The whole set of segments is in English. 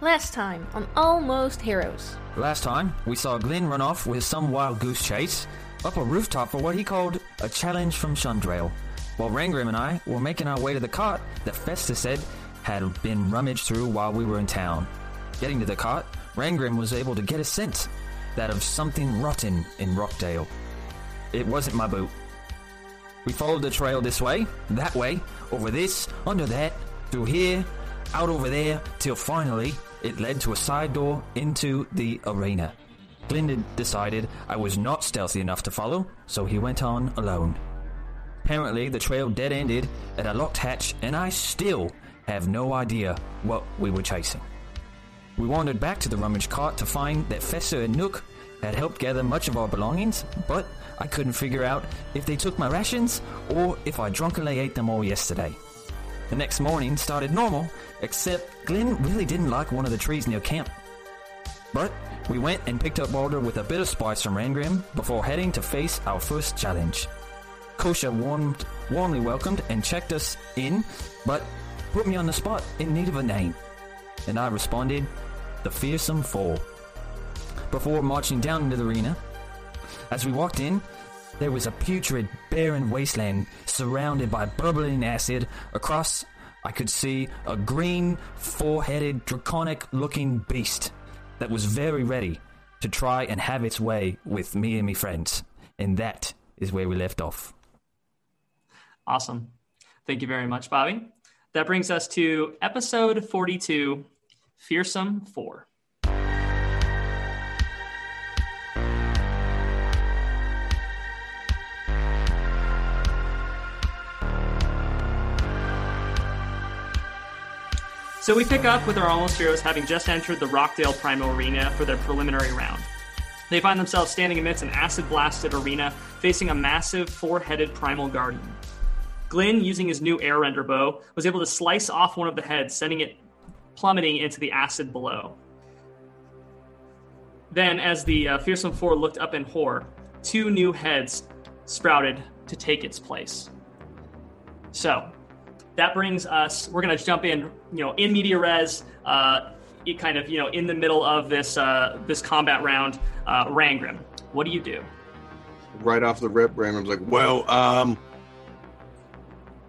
Last time on Almost Heroes. Last time, we saw Glenn run off with some wild goose chase up a rooftop for what he called a challenge from Shundrail, while Rangrim and I were making our way to the cart that Festus said had been rummaged through while we were in town. Getting to the cart, Rangrim was able to get a scent, that of something rotten in Rockdale. It wasn't my boot. We followed the trail this way, that way, over this, under that, through here, out over there, till finally it led to a side door into the arena. Glyndon decided I was not stealthy enough to follow, so he went on alone. Apparently, the trail dead ended at a locked hatch, and I still have no idea what we were chasing. We wandered back to the rummage cart to find that Fester and Nook had helped gather much of our belongings, but I couldn't figure out if they took my rations or if I drunkenly ate them all yesterday. The next morning started normal, except Glenn really didn't like one of the trees near camp. But we went and picked up water with a bit of spice from Rangrim before heading to face our first challenge. Kosha warmed, warmly welcomed and checked us in, but put me on the spot in need of a name. And I responded, the Fearsome Four. Before marching down into the arena, as we walked in, there was a putrid, barren wasteland surrounded by bubbling acid. Across, I could see a green, four headed, draconic looking beast that was very ready to try and have its way with me and my friends. And that is where we left off. Awesome. Thank you very much, Bobby. That brings us to episode 42 Fearsome 4. So we pick up with our almost heroes having just entered the Rockdale Primal Arena for their preliminary round. They find themselves standing amidst an acid blasted arena facing a massive four headed primal guardian. Glenn, using his new air render bow, was able to slice off one of the heads, sending it plummeting into the acid below. Then, as the uh, Fearsome Four looked up in horror, two new heads sprouted to take its place. So, that brings us. We're going to jump in, you know, in media res, uh, kind of, you know, in the middle of this uh, this combat round. Uh, Rangrim, what do you do? Right off the rip, Rangrim's like, "Well, um,"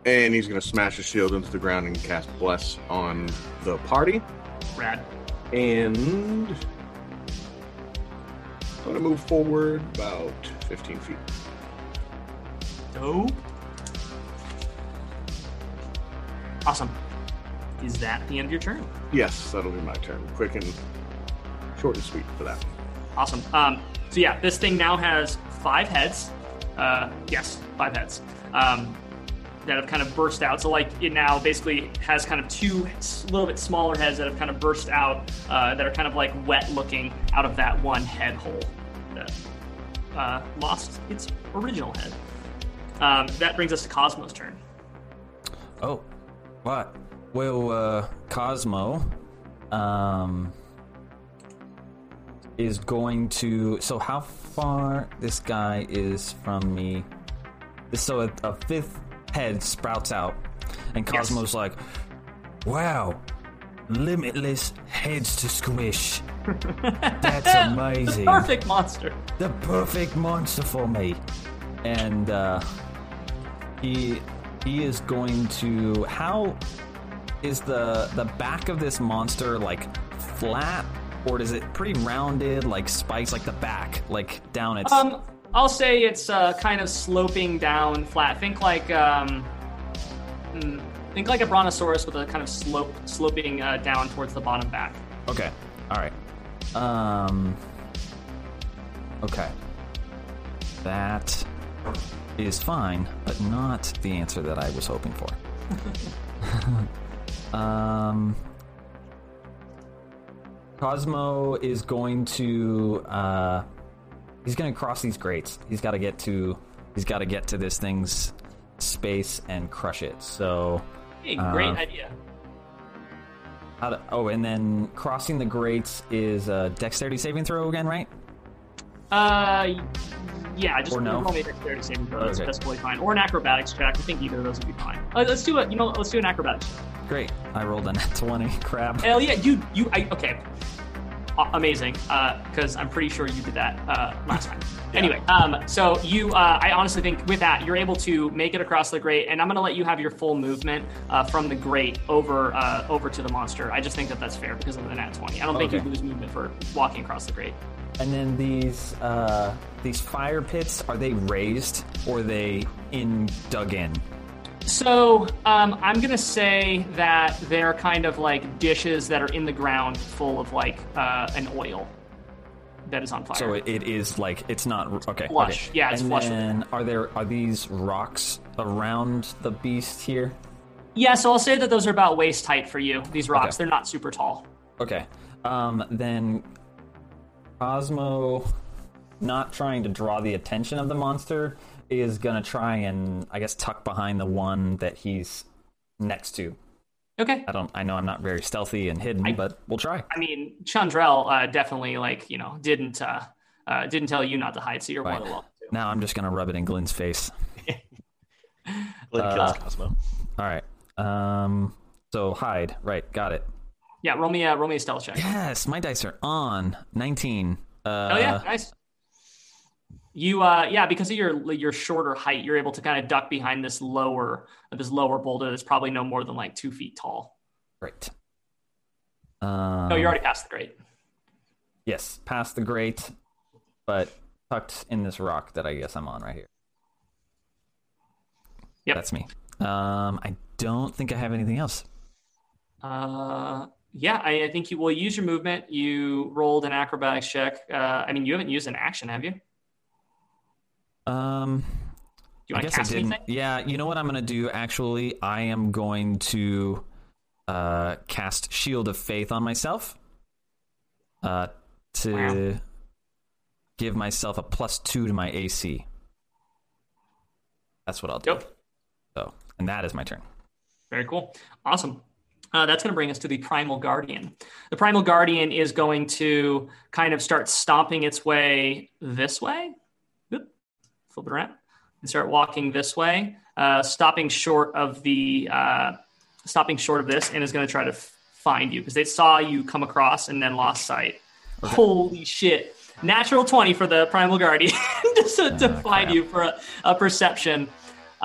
and he's gonna smash his shield into the ground and cast bless on the party, Rad. and I'm gonna move forward about 15 feet. Dope. Awesome. Is that the end of your turn? Yes, that'll be my turn. Quick and short and sweet for that. Awesome. Um, so yeah, this thing now has five heads. Uh, yes, five heads um, that have kind of burst out. So like it now basically has kind of two little bit smaller heads that have kind of burst out uh, that are kind of like wet looking out of that one head hole that uh, lost its original head. Um, that brings us to Cosmo's turn. Oh, what? Well, uh, Cosmo, um, is going to. So, how far this guy is from me? So, a, a fifth head sprouts out, and Yes. Cosmo's like, "Wow, limitless heads to squish. That's amazing. Perfect monster. the perfect monster for me. And uh, he he is going to how is the the back of this monster like flat or is it pretty rounded like spikes like the back like down its Um, I'll say it's uh, kind of sloping down flat. Think like um, mm, think like a brontosaurus with a kind of slope sloping uh, down towards the bottom back. okay all right um okay that is fine but not the answer that i was hoping for. Um cosmo is going to uh he's going to cross these grates. He's got to get to he's got to get to this thing's space and crush it. So Hey, great Uh, idea. how to, oh and then crossing the grates is a dexterity saving throw again right Uh, yeah, just Or no? roll me a dexterity saving throw. That's, Okay. that's totally fine. Or an acrobatics check. I think either of those would be fine. Uh, let's do it. You know, let's do an acrobatics. check. Great. I rolled a nat 20. Crap. Hell yeah, you you I okay. A- amazing, because I'm pretty sure you did that uh, last time. Anyway, um, so you, uh, I honestly think with that you're able to make it across the grate, and I'm going to let you have your full movement uh, from the grate over uh, over to the monster. I just think that that's fair because of the nat 20. I don't think you lose movement for walking across the grate. And then these uh, these fire pits are they raised or are they in dug in? So um, I'm gonna say that they're kind of like dishes that are in the ground, full of like uh, an oil that is on fire. So it, it is like it's not okay. Flush. okay. Yeah, it's and flush then are there are these rocks around the beast here? yeah, so I'll say that those are about waist height for you. These rocks, Okay. they're not super tall. Okay. Um, then Cosmo, not trying to draw the attention of the monster, is gonna try and I guess tuck behind the one that he's next to. Okay. I don't. I know I'm not very stealthy and hidden, but we'll try. I mean, Chandrell uh, definitely like you know didn't uh, uh, didn't tell you not to hide, so you're more Right. than welcome to. Now I'm just gonna rub it in Glenn's face. Glenn kills Cosmo. All right. Um. So hide. Right. Got it. Yeah, roll me a roll me a stealth check. Yes, my dice are on. 19. Uh, Oh yeah, nice. You uh yeah, because of your your shorter height, you're able to kind of duck behind this lower this lower boulder that's probably no more than like two feet tall. Great. Um, No, you're already past the grate. Yes, past the grate, but tucked in this rock that I guess I'm on right here. Yep. That's me. Um, I don't think I have anything else. Uh yeah, I, I think you will use your movement. You rolled an acrobatics check. Uh, I mean, you haven't used an action, have you? Um, you I guess I didn't. anything? Yeah, you know what I'm going to do? Actually, I am going to uh, cast Shield of Faith on myself uh, to Wow. give myself a plus two to my AC. That's what I'll do. Yep. So, and that is my turn. Very cool. Awesome. Uh, that's going to bring us to the Primal Guardian. The Primal Guardian is going to kind of start stomping its way this way. Oop. Flip it around and start walking this way, uh, stopping short of the uh, stopping short of this, and is going to try to f- find you because they saw you come across and then lost sight. Holy shit! Natural twenty for the Primal Guardian just to, to Ah, find you for a, a perception.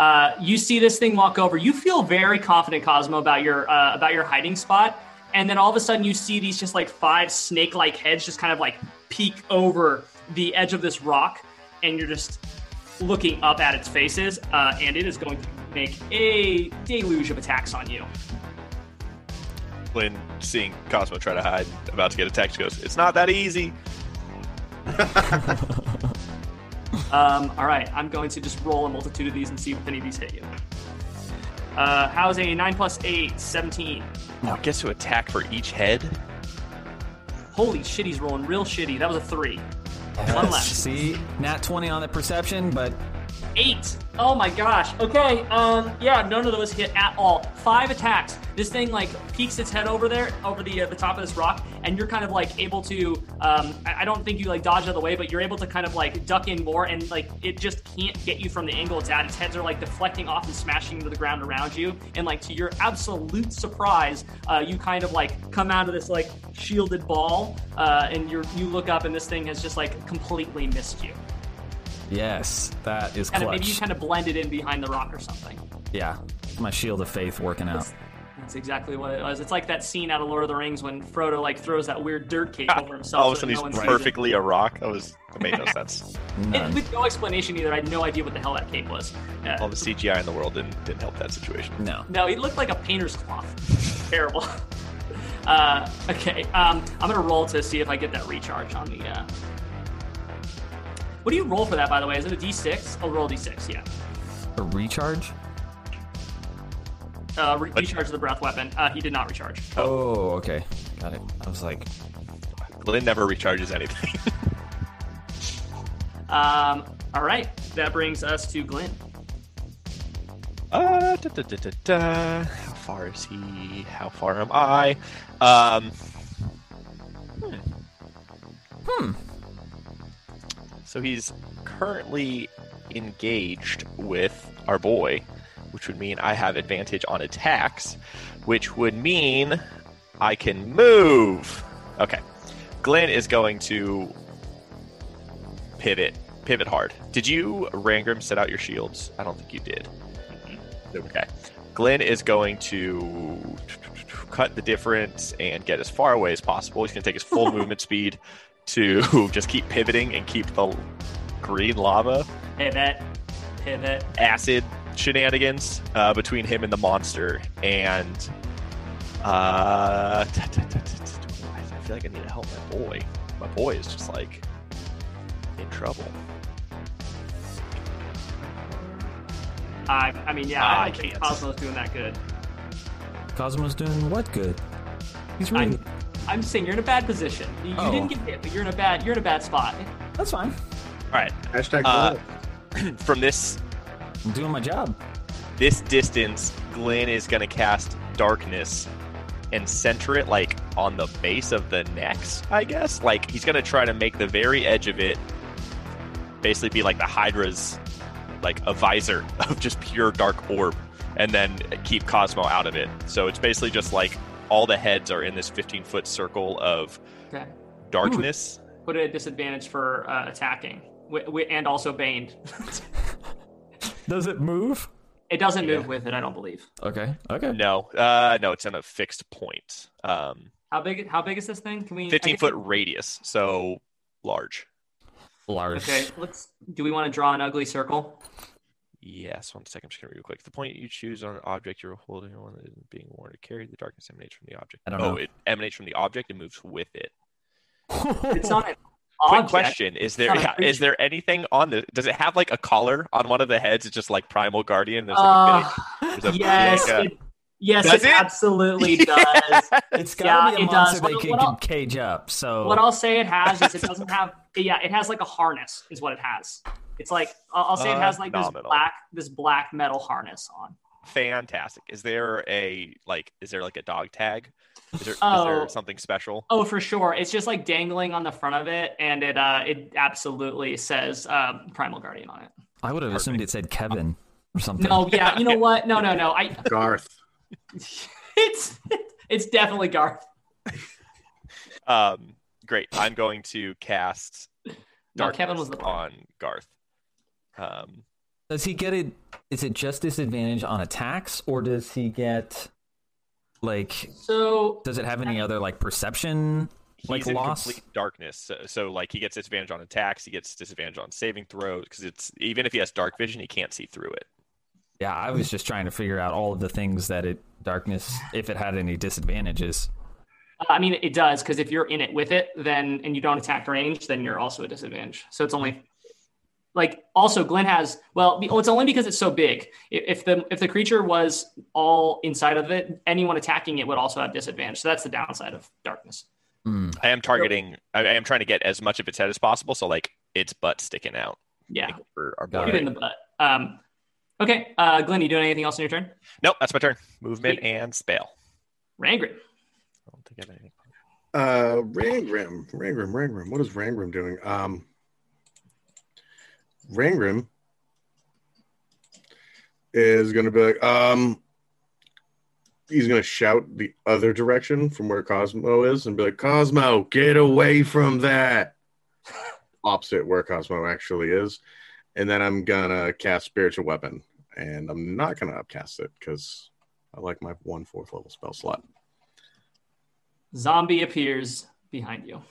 Uh, you see this thing walk over. You feel very confident, Cosmo, about your uh, about your hiding spot, and then all of a sudden you see these just like five snake-like heads just kind of like peek over the edge of this rock, and you're just looking up at its faces, uh, and it is going to make a deluge of attacks on you. When seeing Cosmo try to hide, about to get attacked, goes, "It's not that easy." Um, all right, I'm going to just roll a multitude of these and see if any of these hit you. Uh, how's a 9 plus 8? 17. Oh, it gets to attack for each head. Holy shit, he's rolling real shitty. That was a 3. One left. See, nat 20 on the perception, but Eight. Oh my gosh. Okay. Um. Yeah. None of those hit at all. Five attacks. This thing like peeks its head over there, over the uh, the top of this rock, and you're kind of like able to. Um. I, don't think you like dodge out of the way, but you're able to kind of like duck in more, and like it just can't get you from the angle it's at. Its heads are like deflecting off and smashing into the ground around you, and like to your absolute surprise, uh, you kind of like come out of this like shielded ball, uh, and you you look up, and this thing has just like completely missed you. Yes, that is Kind of maybe you kind of blended in behind the rock or something. yeah, my shield of faith working out. That's exactly what it was. It's like that scene out of Lord of the Rings when Frodo like throws that weird dirt cape over himself. All of a sudden, no he's sees it. perfectly a rock. That was that made no sense. It, with no explanation either. I had no idea what the hell that cape was. Uh, All the CGI in the world didn't didn't help that situation. No. no, it looked like a painter's cloth. Terrible. Uh, okay, um, I'm gonna roll to see if I get that recharge on the. Uh... What do you roll for that, by the way? Is it a D6? I'll roll a D6. Yeah. A recharge? Uh, re- recharge the breath weapon. Uh, he did not recharge. Oh, okay. Got it. I was like, Glenn never recharges anything. Um, all right, that brings us to Glenn. Uh, da, da, da, da, da. How far is he? How far am I? Um. Hmm. Hmm. So he's currently engaged with our boy, which would mean I have advantage on attacks, which would mean I can move. Okay. Glenn is going to pivot, pivot hard. Did you, Rangrim, set out your shields? I don't think you did. Mm-hmm. Okay. Glenn is going to cut the difference and get as far away as possible. He's going to take his full movement speed to just keep pivoting and keep the green lava Pivot. Pivot. acid shenanigans uh, between him and the monster. And uh, I feel like I need to help my boy. My boy is just like in trouble. I, I mean, yeah, Ah, I I don't think can't. Cosmo's doing that good. Cosmo's doing what good? He's really. I'm, I'm just saying you're in a bad position. You, you Oh. didn't get hit, but you're in a bad you're in a bad spot. That's fine. All right, Hashtag Uh, from this I'm doing my job. this distance, Glenn is going to cast darkness and center it like on the base of the necks, I guess. Like he's going to try to make the very edge of it basically be like the Hydra's like a visor of just pure dark orb and then keep Cosmo out of it. So it's basically just like all the heads are in this 15 foot circle of Okay. darkness. Put it at disadvantage for uh, attacking, wi- wi- and also baned. Does it move? it doesn't move with it, I don't believe. Okay. Okay. No, uh, no, it's on a fixed point. Um, How big? How big is this thing? Can we? 15 guess- foot radius, so large. Large. Okay, let's. Do we want to draw an ugly circle? Yes, one second. I'm just gonna read real quick. The point you choose on an object you're holding on that isn't being worn to carry the darkness emanates from the object. I don't oh, know. it emanates from the object and moves with it. It's not an Quick object. question: Is there yeah, is there anything on the? Does it have like a collar on one of the heads? It's just like Primal Guardian. There's like Uh, a big, there's a yes, big, uh, it, yes, Does it, it? absolutely does. It's Yeah, gotta be a it monster does. they What- can, what can cage up. So What I'll say it has is it doesn't have. Yeah, it has like a harness. Is what it has. It's like I'll, I'll say it has like this black this black metal harness on. fantastic. Is there a like? Is there like a dog tag? Is there, is Oh. there something special? Oh, for sure. It's just like dangling on the front of it, and it uh it absolutely says um, Primal Guardian on it. I would have assumed it said Kevin or something. No, yeah, you know what? No, no, no. I Garth. it's it's definitely Garth. Um, great. I'm going to cast No, Kevin was darkness the on Garth. Um, Does he get it? Is it just disadvantage on attacks, or does he get like? So Does it have any other like perception like he's in loss? complete darkness, so, so like he gets disadvantage on attacks, he gets disadvantage on saving throws because it's even if he has dark vision, he can't see through it. Yeah, I was just trying to figure out all of the things that it darkness if it had any disadvantages. I mean, it does because if you're in it with it, then and you don't attack range, then you're also a disadvantage. So it's only like also Glenn has well, oh, it's only because it's so big. If, if the if the creature was all inside of it, anyone attacking it would also have disadvantage. So that's the downside of darkness. Hmm. I am targeting. I, I am trying to get as much of its head as possible, so like its butt sticking out Yeah, for our Got shoot it in the butt. Um, okay, uh, Glenn, you doing anything else in your turn? Nope, that's my turn. Movement Sweet. and spell. Rangrim. I don't think I have anything. Uh, Rangrim, Rangrim, Rangrim. What is Rangrim doing? Um, Rangrim is going to be like, um, he's going to shout the other direction from where Cosmo is and be like, Cosmo, get away from that. Opposite where Cosmo actually is. And then I'm going to cast Spiritual Weapon. And I'm not going to upcast it because I like my one fourth level spell slot. Zombie appears behind you.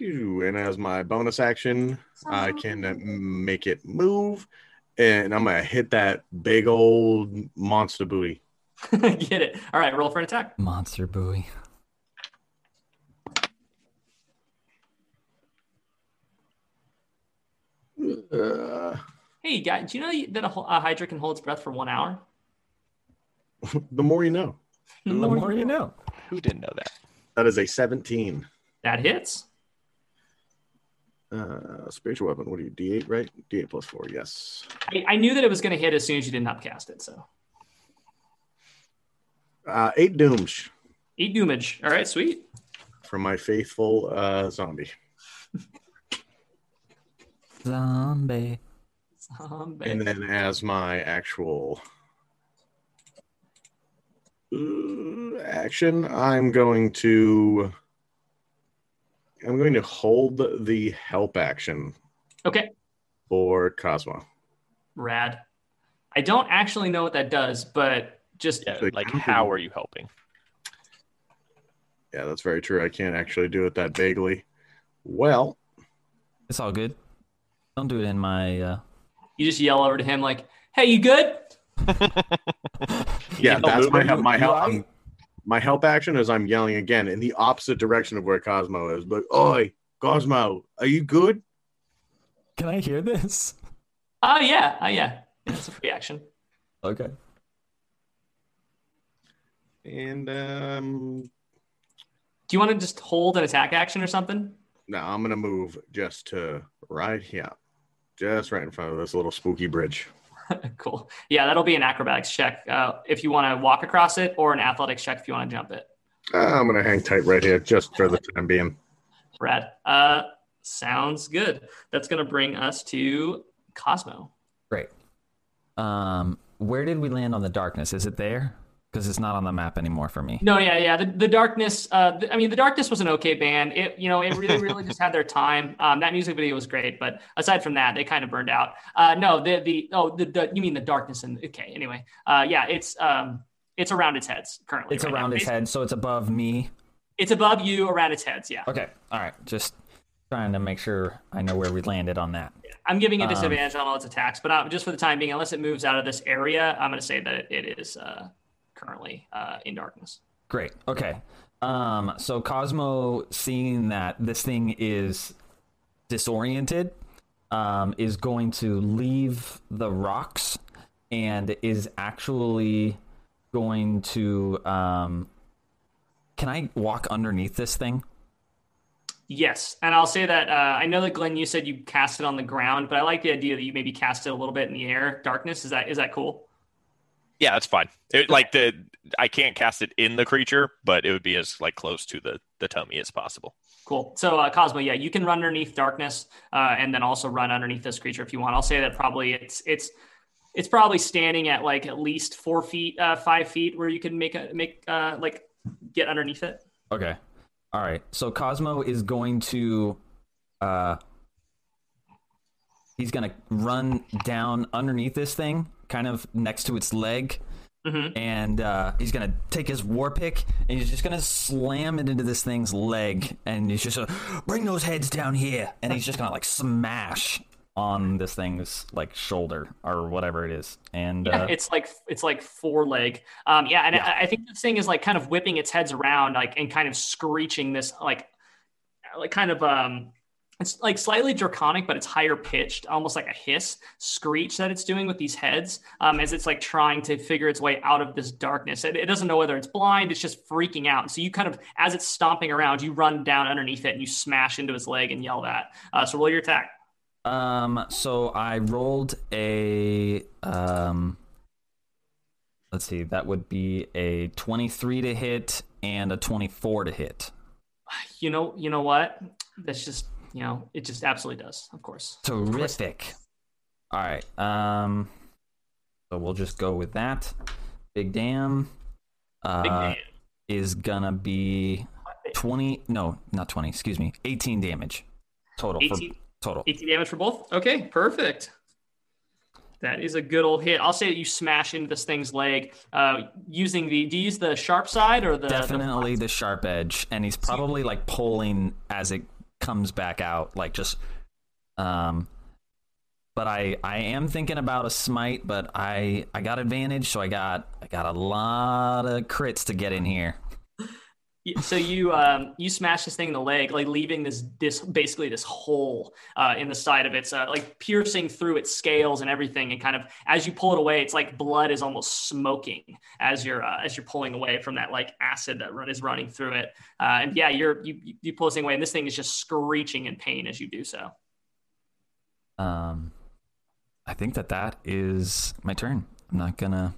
Phew, And as my bonus action, I can uh, make it move, and I'm gonna hit that big old monster booty. Get it. All right, roll for an attack. Monster buoy. Uh, Hey, guy, do you know that a, a Hydra can hold its breath for one hour? the more you know. The more you know. Who didn't know that? That is a 17. That hits. Uh, spiritual weapon. What are you? D8, right? D8 plus four. Yes. I, I knew that it was going to hit as soon as you didn't upcast it. So Uh, eight dooms eight doomage. All right, sweet. from my faithful uh, zombie. Zombie. Zombie. And then as my actual Uh, action. I'm going to. I'm going to hold the help action Okay, for Cosmo. rad. I don't actually know what that does, but just Yeah, Like, like how how are you helping? Yeah, that's very true. I can't actually do it that vaguely. Well, It's all good. Don't do it in my. Uh... you just yell over to him like, "Hey, you good?" yeah, help that's my help. My help. alright? I'm- my help action is I'm yelling again in the opposite direction of where Cosmo is. But hmm. oi, Cosmo, are you good? Can I hear this? Oh yeah, oh yeah. Yeah, It's a free action. Okay. And um, Do you want to just hold an attack action or something? No, I'm gonna move just to right here, just right in front of this little spooky bridge. cool. Yeah, that'll be an acrobatics check uh, if you want to walk across it, or an athletics check if you want to jump it. Uh, I'm gonna hang tight right here just for the time being. Rad. Uh, sounds good. That's gonna bring us to Cosmo. Great. Um, where did we land on the darkness? Is it there? Because it's not on the map anymore for me. No, yeah, yeah. The, the darkness. Uh, th- I mean, the darkness was an okay band. It, you know, it really, really just had their time. Um, that music video was great, but aside from that, they kind of burned out. Uh, no, the the oh, the, the you mean the darkness and okay. Anyway, uh, yeah, it's um, it's around its heads currently. It's right now. around its head, so it's above me. It's above you, around its heads. Yeah, Okay. All right. Just trying to make sure I know where we landed on that. I'm giving it Um, disadvantage on all its attacks, but uh, just for the time being, unless it moves out of this area, I'm going to say that it, it is uh, currently uh, in darkness. Great. Okay. Um, so Cosmo, seeing that this thing is disoriented, um, is going to leave the rocks and is actually going to. Um, can I walk underneath this thing? Yes, and I'll say that uh, I know that Glenn, you said you cast it on the ground, but I like the idea that you maybe cast it a little bit in the air. Darkness is that is that cool? Yeah, that's fine. It, like the I can't cast it in the creature, but it would be as like close to the the tummy as possible. Cool. So uh, Cosmo, yeah, you can run underneath darkness, uh, and then also run underneath this creature if you want. I'll say that probably it's it's it's probably standing at like at least four feet, uh, five feet, where you can make a make uh, like get underneath it. Okay. All right. So Cosmo is going to uh he's going to run down underneath this thing, kind of next to its leg. Mhm. And uh, he's gonna take his war pick and he's just gonna slam it into this thing's leg, and he's just gonna bring those heads down here, and he's just gonna like smash on this thing's like shoulder or whatever it is, and Yeah, uh, it's like it's like four leg. Um, yeah, and Yeah. I, I think this thing is like kind of whipping its heads around, like and kind of screeching this like like kind of um it's like slightly draconic, but it's higher pitched, almost like a hiss screech that it's doing with these heads um, as it's like trying to figure its way out of this darkness. It, it doesn't know whether it's blind, it's just freaking out. And so you kind of, as it's stomping around, you run down underneath it and you smash into its leg and yell that. Uh, so roll your attack. Um, so I rolled a um let's see, that would be a 23 to hit and a 24 to hit. You know, you know what? That's just, you know, it just absolutely does, of course. Terrific. All right. Um so we'll just go with that. Big damn uh Big man. is gonna be 20 no, not 20, excuse me. 18 damage total 18? for total. 18 damage for both. Okay, perfect. That is a good old hit. I'll say that you smash into this thing's leg uh, using the. Do you use the sharp side or the? Definitely the sharp edge, and he's probably like pulling as it comes back out, like just. Um, but I I am thinking about a smite, but I I got advantage, so I got I got a lot of crits to get in here. So you um, you smash this thing in the leg, like leaving this this basically this hole uh, in the side of it, uh, like piercing through its scales and everything, and kind of as you pull it away, it's like blood is almost smoking as you're uh, as you're pulling away from that like acid that run, is running through it. Uh, and yeah, you're you you- you pull this thing away, and this thing is just screeching in pain as you do so. Um, I think that that is my turn. I'm not gonna.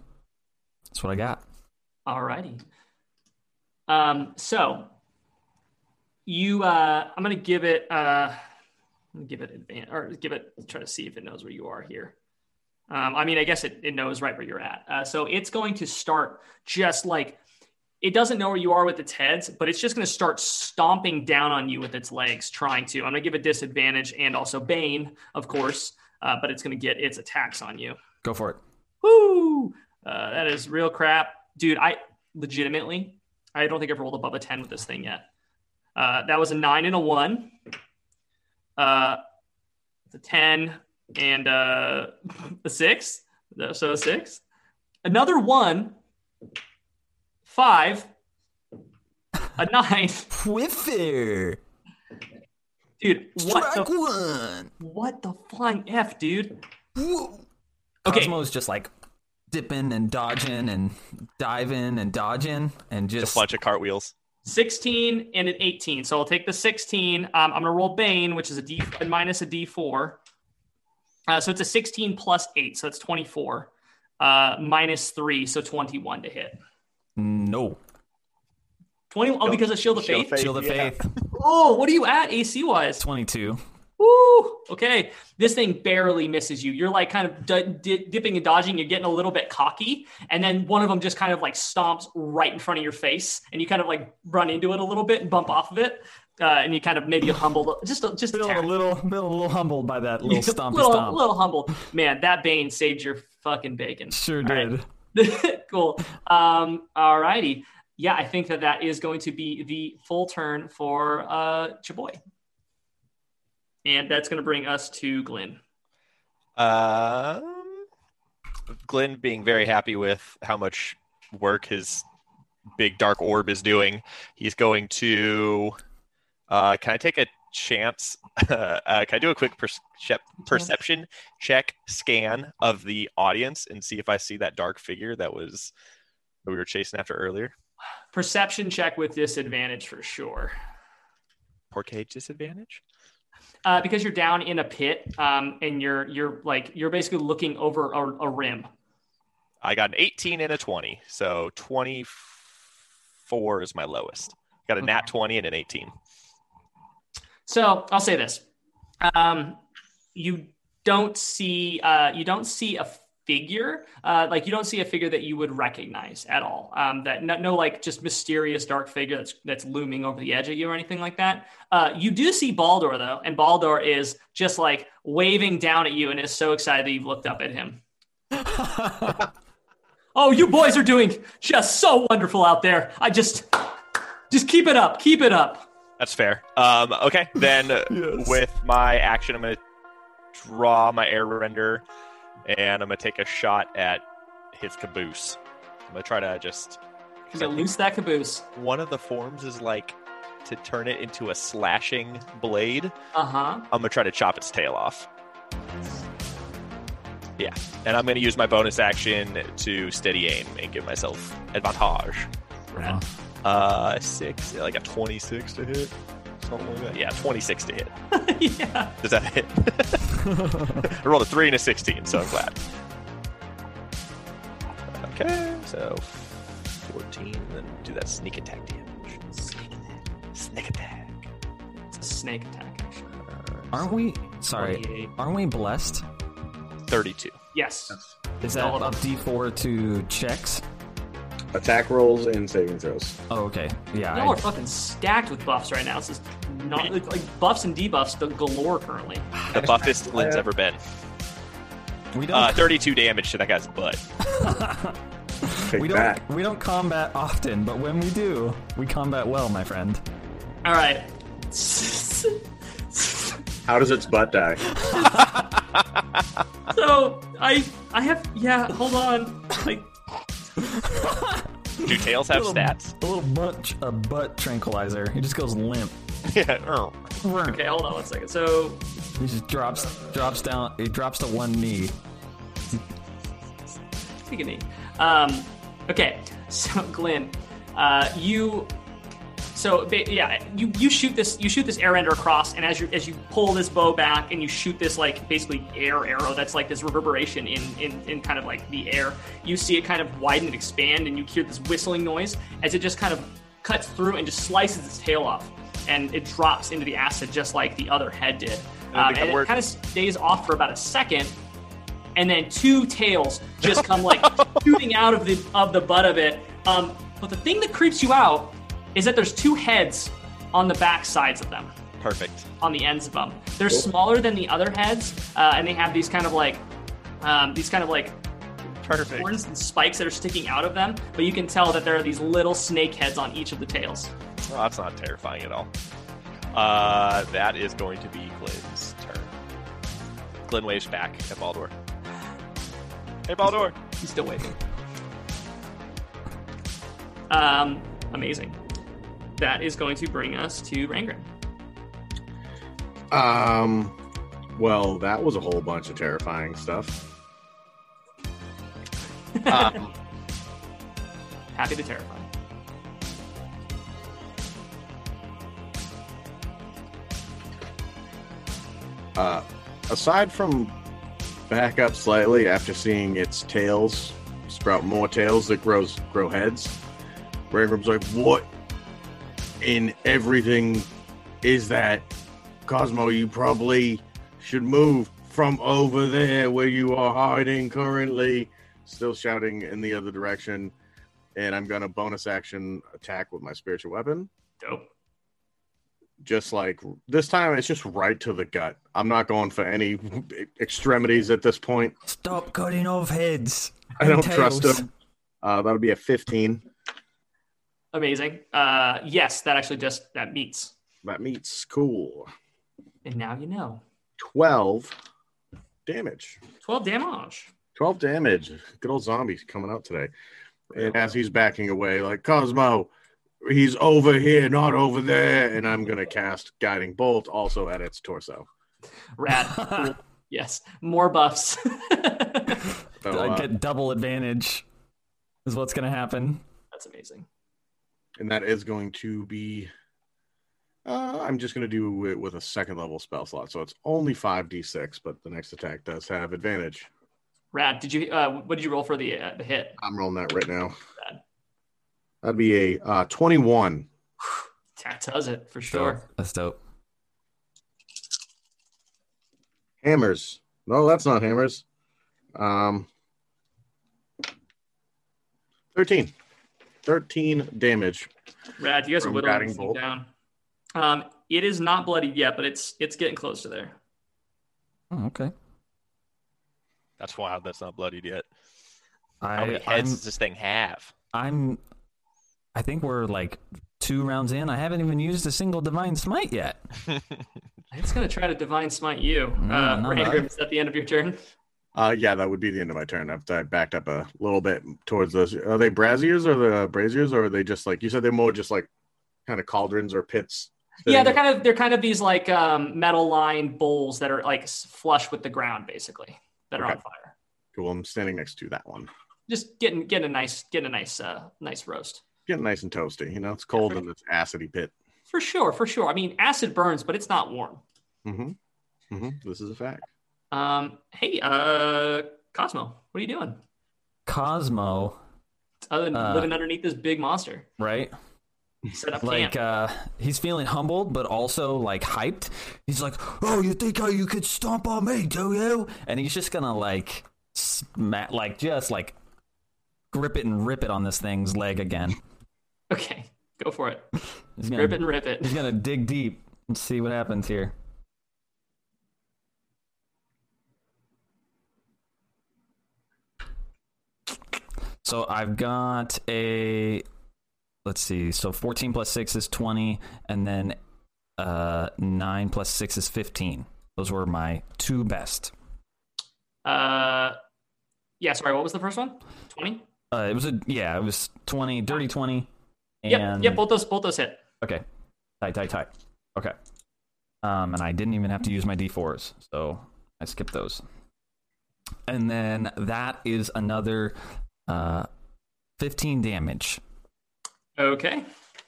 That's what I got. Alrighty. Um, so you, uh, I'm gonna give it, uh, give it advance or give it, try to see if it knows where you are here. Um, I mean, I guess it, it knows right where you're at. Uh, so it's going to start just like it doesn't know where you are with its heads, but it's just going to start stomping down on you with its legs, trying to. I'm going to give it disadvantage and also Bane, of course, uh, but it's going to get its attacks on you. Go for it. Woo! Uh, that is real crap, dude. I legitimately, I don't think I've rolled above a ten with this thing yet. Uh, that was a nine and a one. Uh, it's a ten and uh, a six. So a six. Another one. Five. A nine. Whiffer. Dude, what Strike the one. what the flying f, dude? Whoa. Okay. Cosmo's just like dipping and dodging and diving and dodging and just Just a bunch of cartwheels. 16 and an 18. So I'll take the 16. Um, I'm going to roll Bane, which is a D minus a D4. Uh, so it's a 16 plus 8. So it's 24. Uh, minus 3. So 21 to hit. no 20. Oh, because of Shield of Shield Faith? of shield of yeah. faith. Oh, what are you at AC wise? 22. Woo! Okay. This thing barely misses you. You're like kind of d- di- dipping and dodging. You're getting a little bit cocky. And then one of them just kind of like stomps right in front of your face. And you kind of like run into it a little bit and bump off of it. Uh, and you kind of maybe humbled just a, just a Feel tad. a little, feel a little humbled by that little stompy little, stomp. little humbled. Man, that Bane saved your fucking bacon. Sure All right. did. cool. Um, all righty. Yeah, I think that that is going to be the full turn for uh, Chaboy. And that's going to bring us to Glenn. Um, Glenn being very happy with how much work his big dark orb is doing. He's going to. Uh, can I take a chance? uh, can I do a quick percep- perception check scan of the audience and see if I see that dark figure that was that we were chasing after earlier? Perception check with disadvantage for sure. Poor cage disadvantage. Uh, because you're down in a pit um, and you're you're like you're basically looking over a, a rim. I got an 18 and a 20, so 24 is my lowest. Got a nat 20 and an 18. So I'll say this: um, you don't see uh, you don't see a figure uh, like you don't see a figure that you would recognize at all. Um, that no, no like just mysterious dark figure that's that's looming over the edge of you or anything like that. Uh, you do see Baldur though, and Baldur is just like waving down at you and is so excited that you've looked up at him. oh, you boys are doing just so wonderful out there. I just just keep it up, keep it up. That's fair. Um, okay, then with my action, I'm going to draw my air render and I'm going to take a shot at his caboose. I'm going to try to just. You gotta loose that caboose. One of the forms is like to turn it into a slashing blade. Uh huh. I'm going to try to chop its tail off. Yeah, and I'm going to use my bonus action to steady aim and give myself advantage. Uh, six, like a 26 to hit. Something like that. Yeah, 26 to hit. yeah. Does that hit? I rolled a 3 and a 16, so I'm glad. Okay, so 14, then do that sneak attack damage. Sneak attack. It's a snake attack, actually. Aren't we? Sorry. 28. Aren't we blessed? 32. Yes. Is that All a of D4 to checks? Attack rolls and saving throws. Oh, okay. Yeah. Y'all I- are fucking stacked with buffs right now. This is not like, like buffs and debuffs the galore currently. The buffest Lynn's ever been. we don't. Uh, 32 damage to that guy's butt. We don't. We don't combat often, but when we do, we combat well, my friend. All right. How does its butt die? So I I have yeah. Hold on. Like Do tails have Little- stats? A little bunch of butt tranquilizer. He just goes limp. yeah. oh. okay. Hold on one second. So He just drops drops down. He drops to one knee. Take a knee. Um, okay, so Glenn, uh, you, so yeah, you you shoot this you shoot this air ender across, and as you as you pull this bow back and you shoot this like basically air arrow that's like this reverberation in in in kind of like the air, you see it kind of widen and expand, and you hear this whistling noise as it just kind of cuts through and just slices its tail off, and it drops into the acid just like the other head did. Um, and it worked. kind of stays off for about a second, and then two tails just come like shooting out of the of the butt of it. Um, but the thing that creeps you out is that there's two heads on the back sides of them, Perfect. on the ends of them. They're smaller than the other heads, uh, and they have these kind of like um, these kind of like Perfect. horns and spikes that are sticking out of them. But you can tell that there are these little snake heads on each of the tails. Well, that's not terrifying at all. Uh, that is going to be Glenn's turn. Glenn waves back at Baldur. Hey, Baldur. He's still waving. Um, amazing. That is going to bring us to Rangrim. Um, well, that was a whole bunch of terrifying stuff. Um, Happy to terrify. Uh, aside from back up slightly after seeing its tails sprout more tails that grows grow heads, Rangrim's like, "What in everything is that, Cosmo? You probably should move from over there where you are hiding currently." Still shouting in the other direction, and I'm gonna bonus action attack with my spiritual weapon Dope. just like this time it's just right to the gut i'm not going for any extremities at this point Stop cutting off heads. i don't trust tails. him uh, that'll be a 15 Amazing. Uh, yes, that actually just that meets. that meets cool And now you know. 12 damage 12 damage. 12 damage good old zombies coming out today and as he's backing away like cosmo he's over here not over there and i'm gonna cast guiding bolt also at its torso Rad. Yes. More buffs. so, I uh, get double advantage. Is what's gonna happen. That's amazing. And that is going to be uh, i'm just going to do it with a second level spell slot so it's only 5d6 but the next attack does have advantage Rad. Did you? Uh, what did you roll for the uh, the hit? i'm rolling that right now Rad. that'd be a uh, 21 That does it for sure. Dope. That's dope. hammers no that's not hammers um 13 13 damage Rad. You guys are whittling guiding bolt. down. Um, it is not bloodied yet, but it's it's getting close to there. Oh, okay. that's wild. That's not bloodied yet. How I, many heads I'm, does this thing have? I'm. I think we're like two rounds in. I haven't even used a single divine smite yet. It's gonna try to divine smite you. No, uh, no, Rangrim, no. is that the end of your turn? Uh yeah that would be the end of my turn after i backed up a little bit towards those are they braziers or the braziers or are they just like you said they're more just like kind of cauldrons or pits Yeah, they're kind of they're kind of these like um, metal lined bowls that are like flush with the ground, basically that are on fire. cool i'm standing next to that one Just getting getting a nice getting a nice uh, nice roast getting nice and toasty. You know, it's cold in this acidy pit. for sure, for sure. I mean, acid burns, but it's not warm. Mm-hmm. Mm-hmm. This is a fact. Um, hey, uh, Cosmo, what are you doing? Cosmo, Other than Uh, living underneath this big monster, right? set up Like uh he's feeling humbled but also like hyped. He's like, "Oh, you think oh, you could stomp on me, do you?" And he's just going to like smack like just like grip it and rip it on this thing's leg again. Okay, go for it. He's gonna, Rip it and rip it. He's going to dig deep and see what happens here. So I've got a let's see. So 14 plus 6 is 20 and then uh 9 plus 6 is 15. Those were my two best. Uh, yeah. Sorry, what was the first one? Twenty. Uh it was a yeah, it was 20, dirty 20 and Yep. Yep. Both those. Both those hit. Okay. Tight, tight, tight. Okay. Um, and I didn't even have to use my d4s, so I skipped those. And then that is another uh, 15 damage. Okay.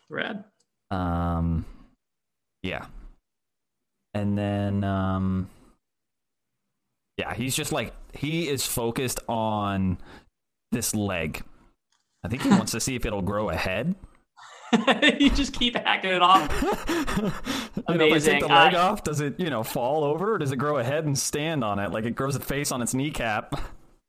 Rad. Um, yeah. And then, um, yeah, he's just like, he is focused on this leg. I think he wants to see if it'll grow a head. you just keep hacking it off. You know, if I take the leg Uh, off, does it, you know, fall over or does it grow a head and stand on it? Like it grows a face on its kneecap.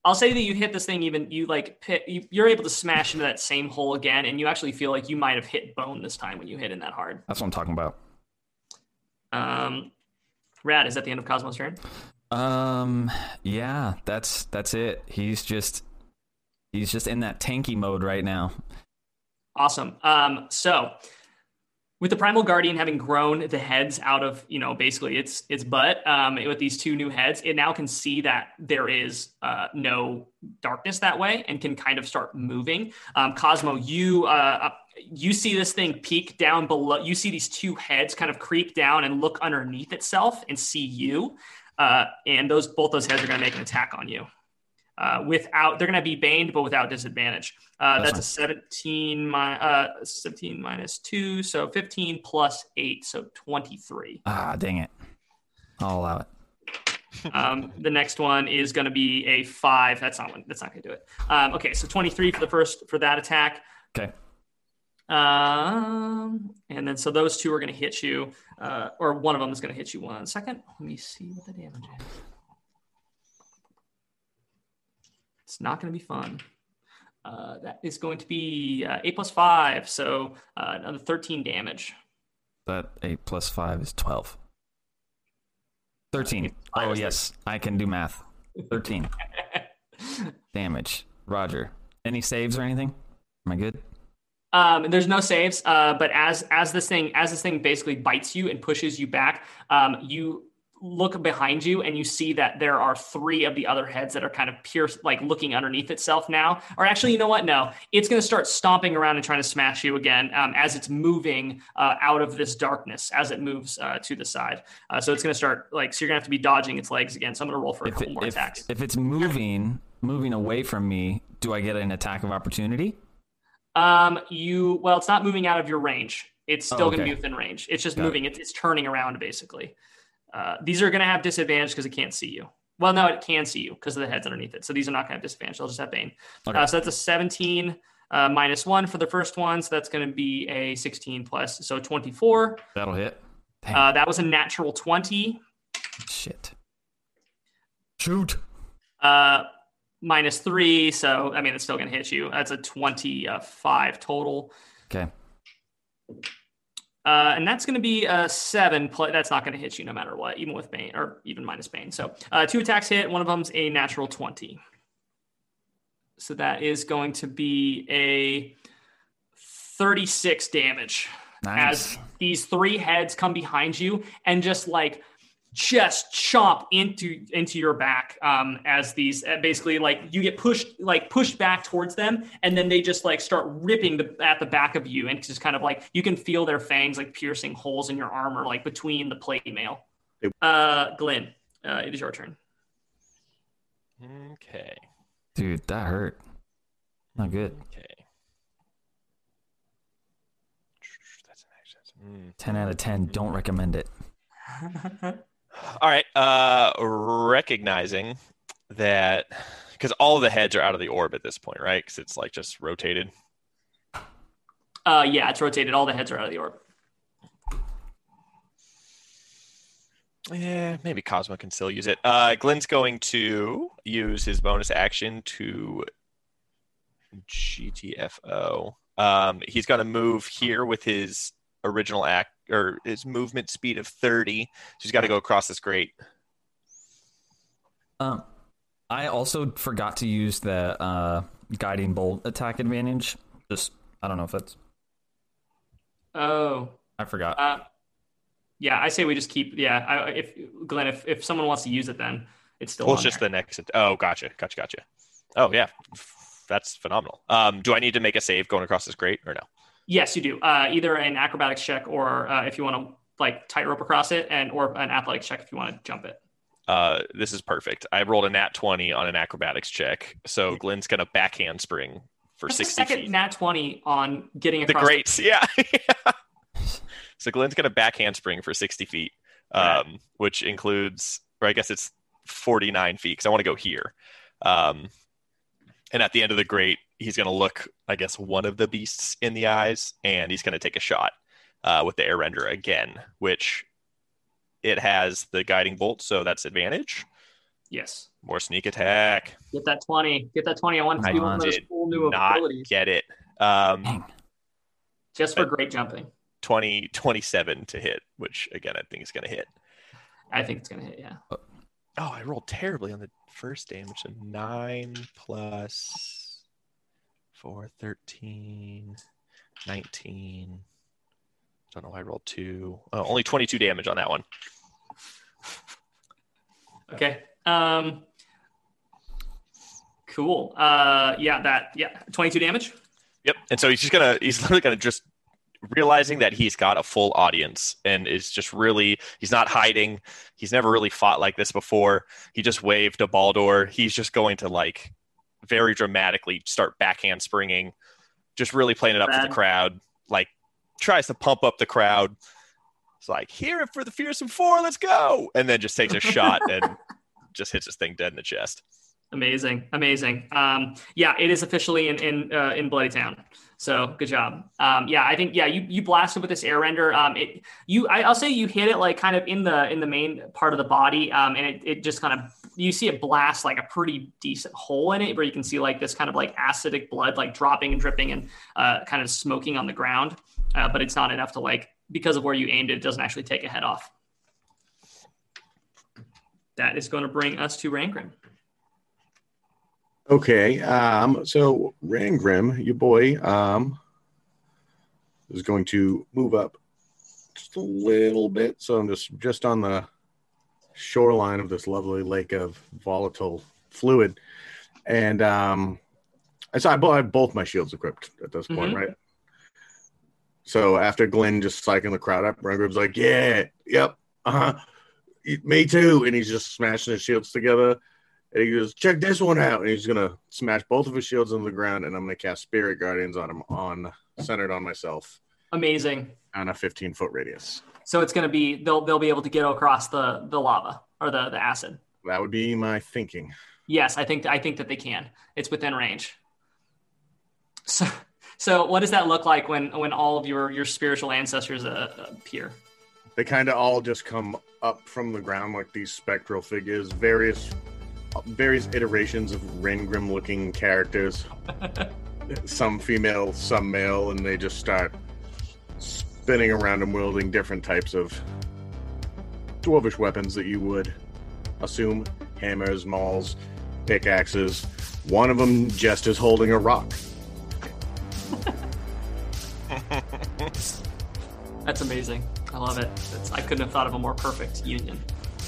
I'll say that you hit this thing even you like pit, you, you're able to smash into that same hole again, and you actually feel like you might have hit bone this time when you hit in that hard. That's what I'm talking about. Um, Rad, is that the end of Cosmo's turn? Um, yeah, that's that's it. He's just he's just in that tanky mode right now. Awesome. Um, so with the primal guardian having grown the heads out of you know basically its its butt um, with these two new heads, it now can see that there is uh, no darkness that way and can kind of start moving. Um, Cosmo, you uh, you see this thing peek down below. You see these two heads kind of creep down and look underneath itself and see you. Uh, and those both those heads are going to make an attack on you. Uh, without they're going to be baned, but without disadvantage. Uh, That's that's, a 17, mi- uh, 17 minus 2, so 15 plus 8, so 23. Ah, dang it. I'll allow it. Um, the next one is going to be a 5. That's not one. That's not going to do it. Um, okay, so 23 for the first for that attack. Okay. Um, and then so those two are going to hit you, uh, or one of them is going to hit you one second. Let me see what the damage is. It's not going to be fun. Uh, that is going to be uh, 8 plus 5, so uh, another 13 damage. That 8 plus 5 is 12. 13. Oh, yes. I can do math. 13. Damage. Roger. Any saves or anything? Am I good? Um, there's no saves, uh, but as as this thing as this thing basically bites you and pushes you back, um, you look behind you and you see that there are three of the other heads that are kind of pierced, like looking underneath itself now. Or actually, you know what? No, it's going to start stomping around and trying to smash you again um, as it's moving uh, out of this darkness as it moves uh, to the side. Uh, so it's going to start like so you're going to have to be dodging its legs again. So I'm going to roll for a If, couple it, more if, attacks. if it's moving, moving away from me, do I get an attack of opportunity? Um, you well, it's not moving out of your range. It's Oh, still going to okay. be within range. It's just Got it. moving. It's, it's turning around basically. Uh, these are going to have disadvantage because it can't see you. Well, no, it can see you because of the heads underneath it. So these are not going to have disadvantage. They'll just have bane. Okay. Uh, so that's a 17 uh, minus one for the first one. So that's going to be a 16 plus. So 24. That'll hit. Uh, that was a natural 20. shit. Shoot. Uh, minus three. So I mean, it's still going to hit you. That's a 25 total. Okay. Uh, and that's going to be a seven. That's not going to hit you no matter what, even with Bane or even minus Bane. So uh, two attacks hit. One of them's a natural 20. So that is going to be a 36 damage Nice. as these three heads come behind you and just like just chomp into into your back um as these uh, basically like you get pushed like pushed back towards them and then they just like start ripping the at the back of you and just kind of like you can feel their fangs like piercing holes in your armor like between the plate mail uh glenn uh it is your turn Okay. Dude, that hurt. Not good. Okay. That's an action. 10 out of 10. Don't recommend it. All right. Uh, recognizing that because all the heads are out of the orb at this point, right? Because it's like just rotated. uh yeah it's rotated all the heads are out of the orb Yeah, maybe Cosmo can still use it. Uh, Glenn's going to use his bonus action to GTFO. Um, he's going to move here with his original act or his movement speed of 30. So he's got to go across this grate. Um, I also forgot to use the uh, guiding bolt attack advantage. Just, I don't know if that's. oh I forgot. Uh, yeah, I say we just keep. Yeah, I, if Glenn, if, if someone wants to use it, then it's still. Well, on it's just there. the next. Oh, gotcha, gotcha, gotcha. Oh yeah, that's phenomenal. Um, do I need to make a save going across this grate or no? Yes, you do. Uh, either an acrobatics check or uh, if you want to like tightrope across it, and or an athletics check if you want to jump it. Uh, this is perfect. I rolled a nat 20 on an acrobatics check. So Glenn's going to backhand spring for That's the 60 second feet. nat twenty on getting across the grates, yeah. so Glenn's going to backhand spring for 60 feet, um, which includes, or I guess it's 49 feet because I want to go here. Um, and at the end of the grate, he's going to look, I guess, one of the beasts in the eyes, and he's going to take a shot uh, with the air render again, which it has the guiding bolt, so that's advantage. Yes. More sneak attack. Get that 20. Get that 20. I want to I be one of those cool new Not abilities. get it. Um, Just for grate jumping. 20, 27 to hit, which again I think is going to hit. I think it's going to hit, yeah. Oh, I rolled terribly on the first damage. So 9 plus 4, 13, 19. I Don't know why I rolled 2. Oh, only 22 damage on that one. Okay. Um, cool. Uh, yeah, that, yeah. 22 damage. Yep. And so he's just gonna he's literally gonna just realizing that he's got a full audience and is just really he's not hiding. He's never really fought like this before. He just waved a Baldur. He's just going to like very dramatically start backhand springing, just really playing it up for the crowd. Like tries to pump up the crowd. It's like hear it for the fearsome four, let's go, and then just takes a shot and just hits his thing dead in the chest. Amazing, amazing. Um, yeah, it is officially in in uh, in Bloody Town. So good job. Um, yeah, I think yeah, you you blasted with this air render. Um, it you I, I'll say you hit it like kind of in the in the main part of the body. Um, and it, it just kind of you see it blast like a pretty decent hole in it where you can see like this kind of like acidic blood like dropping and dripping and uh, kind of smoking on the ground. Uh, but it's not enough to like because of where you aimed it, it doesn't actually take a head off. That is going to bring us to Rangrim. Okay, um, so Rangrim, your boy, um, is going to move up just a little bit. So I'm just just on the shoreline of this lovely lake of volatile fluid, and um, I saw I I have both my shields equipped at this point, Mhm. right? So after Glenn just psyching the crowd up, Rangrim's like, "Yeah, yep, uh huh, me too," and he's just smashing his shields together. And he goes, check this one out. And he's gonna smash both of his shields into the ground, and I'm gonna cast Spirit Guardians on him on centered on myself Amazing. on a 15 foot radius. So it's going to be they'll they'll be able to get across the the lava or the the acid. That would be my thinking. Yes, I think I think that they can. It's within range. So so what does that look like when when all of your your spiritual ancestors uh, appear? They kind of all just come up from the ground like these spectral figures, various various iterations of Rangrim looking characters. some female, some male, and they just start spinning around and wielding different types of dwarvish weapons that you would assume hammers, mauls, pickaxes. One of them just is holding a rock. That's amazing. I love it. It's, I couldn't have thought of a more perfect union.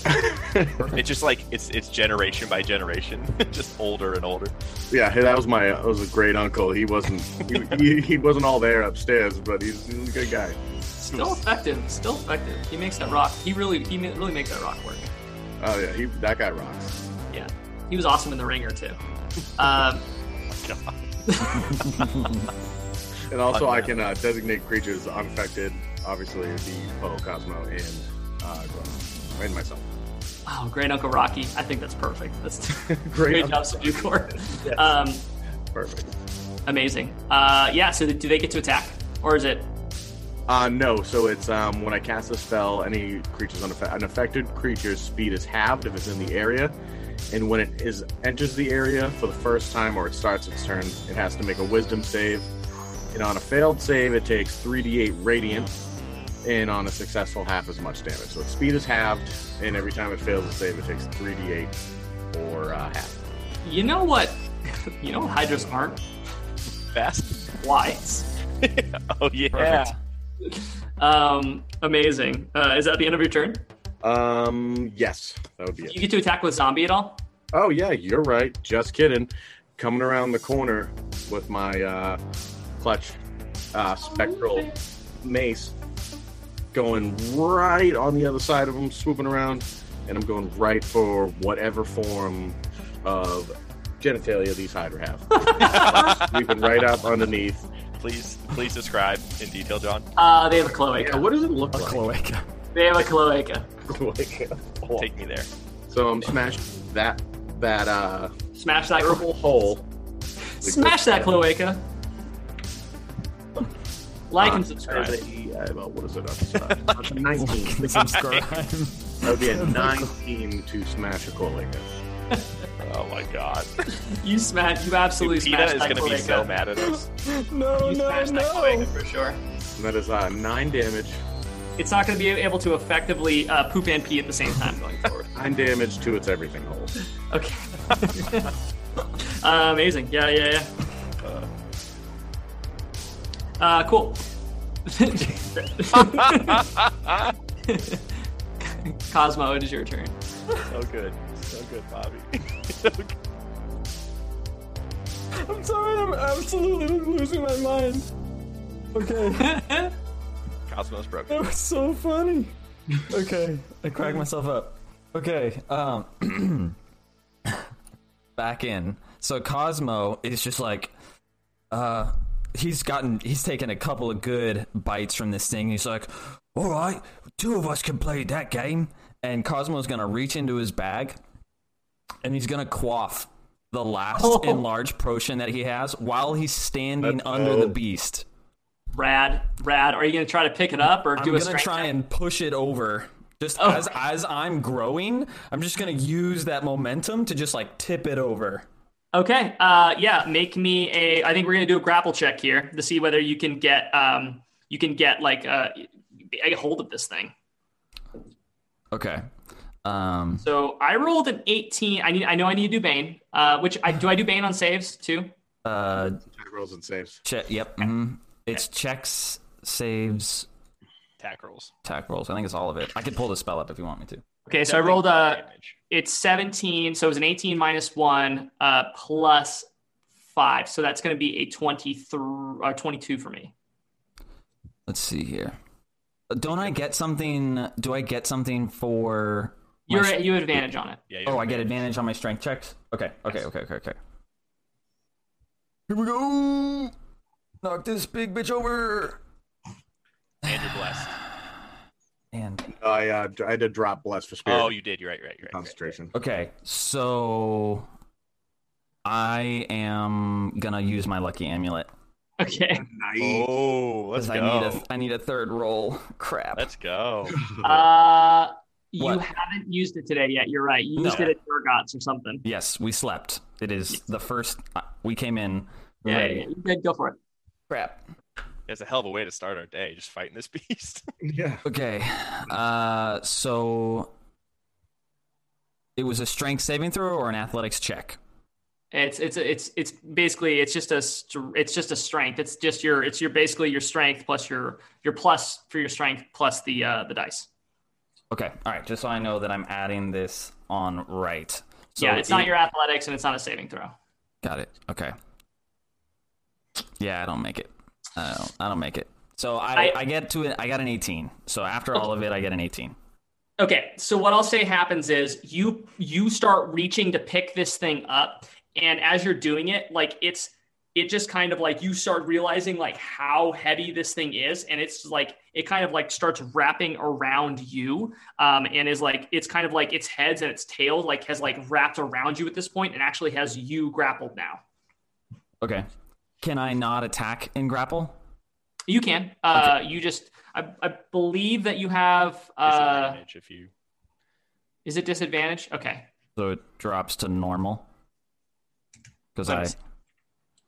It's just like it's it's generation by generation, just older and older. Yeah, hey, that was my that was a great uncle. He wasn't he, he, he wasn't all there upstairs, but he's, he's a good guy. Still effective. Still effective. He makes that rock. He really he really makes that rock work. Oh yeah, he that guy rocks. Yeah. He was awesome in the ringer too. Um, And also, I can uh, designate creatures unaffected. Obviously, the Poe, Cosmo, and uh, Glenn, and myself. oh, great Uncle Rocky. I think that's perfect. That's Great, great Uncle- job, Subucor. Um, perfect. amazing. Uh, yeah. So do they get to attack, or is it? Uh, no, so it's um, when I cast a spell, any creatures unaffected, an affected creature's speed is halved if it's in the area, and when it is enters the area for the first time or it starts its turn, it has to make a Wisdom save. And on a failed save, it takes 3d8 radiant, and on a successful, half as much damage. So its speed is halved, and every time it fails a save, it takes 3d8 or uh, half. You know what? You know what hydras aren't? Fast. Flies. oh yeah. Um, amazing. Uh, is that the end of your turn? Um, yes, that would be it. You get to attack with zombie at all? Oh yeah, you're right. Just kidding. Coming around the corner with my uh, clutch uh, spectral mace, going right on the other side of him, swooping around, and I'm going right for whatever form of genitalia these Hydra have. Sweeping right up underneath. Please, please describe in detail, John. Uh, they have a cloaca. Yeah, what does it look like? A like? cloaca. They have a cloaca. Cloaca. Take me there. so I'm smashing that that uh, Smash that. terrible hole Smash that cloaca. Like and subscribe. Yeah, well, what is it? up? That's a 19. Subscribe. That would be a 19 to smash a cloaca. Oh my god. You smash. You absolutely PETA smashed is going to be so mad at us. no, You smashed that cloaca for sure. And that is uh, 9 damage. It's not going to be able to effectively uh, poop and pee at the same time going forward. 9 damage to its everything hole. Okay. uh, amazing. Yeah, yeah, yeah. Uh, cool. Cosmo, it is your turn. So good. So good, Bobby. So good. I'm sorry, I'm absolutely losing my mind. Okay, Cosmos broke. that was so funny. Okay, I cracked myself up. Okay, um, back in. So Cosmo is just like, uh, he's gotten, he's taken a couple of good bites from this thing. He's like, all right, two of us can play that game. And Cosmo's gonna reach into his bag, and he's gonna quaff the last Oh. enlarged potion that he has while he's standing Let's under go. the beast. Rad, rad. Are you going to try to pick it up or I'm do a gonna try check? and push it over. Just Oh. as as I'm growing, I'm just gonna use that momentum to just like tip it over. Okay. Uh, yeah. Make me a. I think we're gonna do a grapple check here to see whether you can get um you can get like uh a hold of this thing. Okay. Um. So I rolled an 18. I need. I know I need to do Bane. Uh, which I do. I do Bane on saves too. Uh. Attack rolls and saves. Check. Yep. mhm. It's checks, saves, Tack rolls. attack rolls. I think it's all of it. I could pull the spell up if you want me to. Okay. So I rolled a. damage. It's 17. So it was an 18 minus one uh plus five. So that's gonna be a 23 or 22 for me. Let's see here. Uh, Don't I get something? Do I get something for? You're s- you have advantage on it. Yeah, Oh, have I get advantage on my strength checks. Okay. Okay. Okay. Okay. Okay. Here we go. Knock this big bitch over. And you're blessed. And I, uh, I had to drop Bless for Spirit. Oh, you did. You're right. You're right. You're right. Concentration. okay, so I am gonna use my lucky amulet Okay. Nice. Oh, let's because go. I need a I need a third roll. Crap. Let's go. Uh, you What? haven't used it today yet. You're right. You used No. it at Turgots or something. yes, we slept. It is the first uh, we came in. Yeah, yeah, yeah. You good? Go for it. Crap. It's a hell of a way to start our day, just fighting this beast. Yeah. Okay. Uh, so it was a strength saving throw or an athletics check. It's it's it's it's basically it's just a it's just a strength. It's just your it's your basically your strength plus your your plus for your strength plus the uh the dice. Okay. All right. Just so I know that I'm adding this on right. So yeah, it's not your athletics and it's not a saving throw. Got it. Okay. Yeah, I don't make it. I don't. I don't make it. So I, I- I, get to it. I got an 18. So after all of it, I get an 18. Okay, so what I'll say happens is you you start reaching to pick this thing up, and as you're doing it, like it's it just kind of like you start realizing like how heavy this thing is, and it's like it kind of like starts wrapping around you, um, and is like it's kind of like its heads and its tail like has like wrapped around you at this point, and actually has you grappled now. Okay. Can I not attack in grapple? You can, uh, you just I, I believe that you have uh, Disadvantage if you. is it disadvantage? Okay, So it drops to normal. Because I see.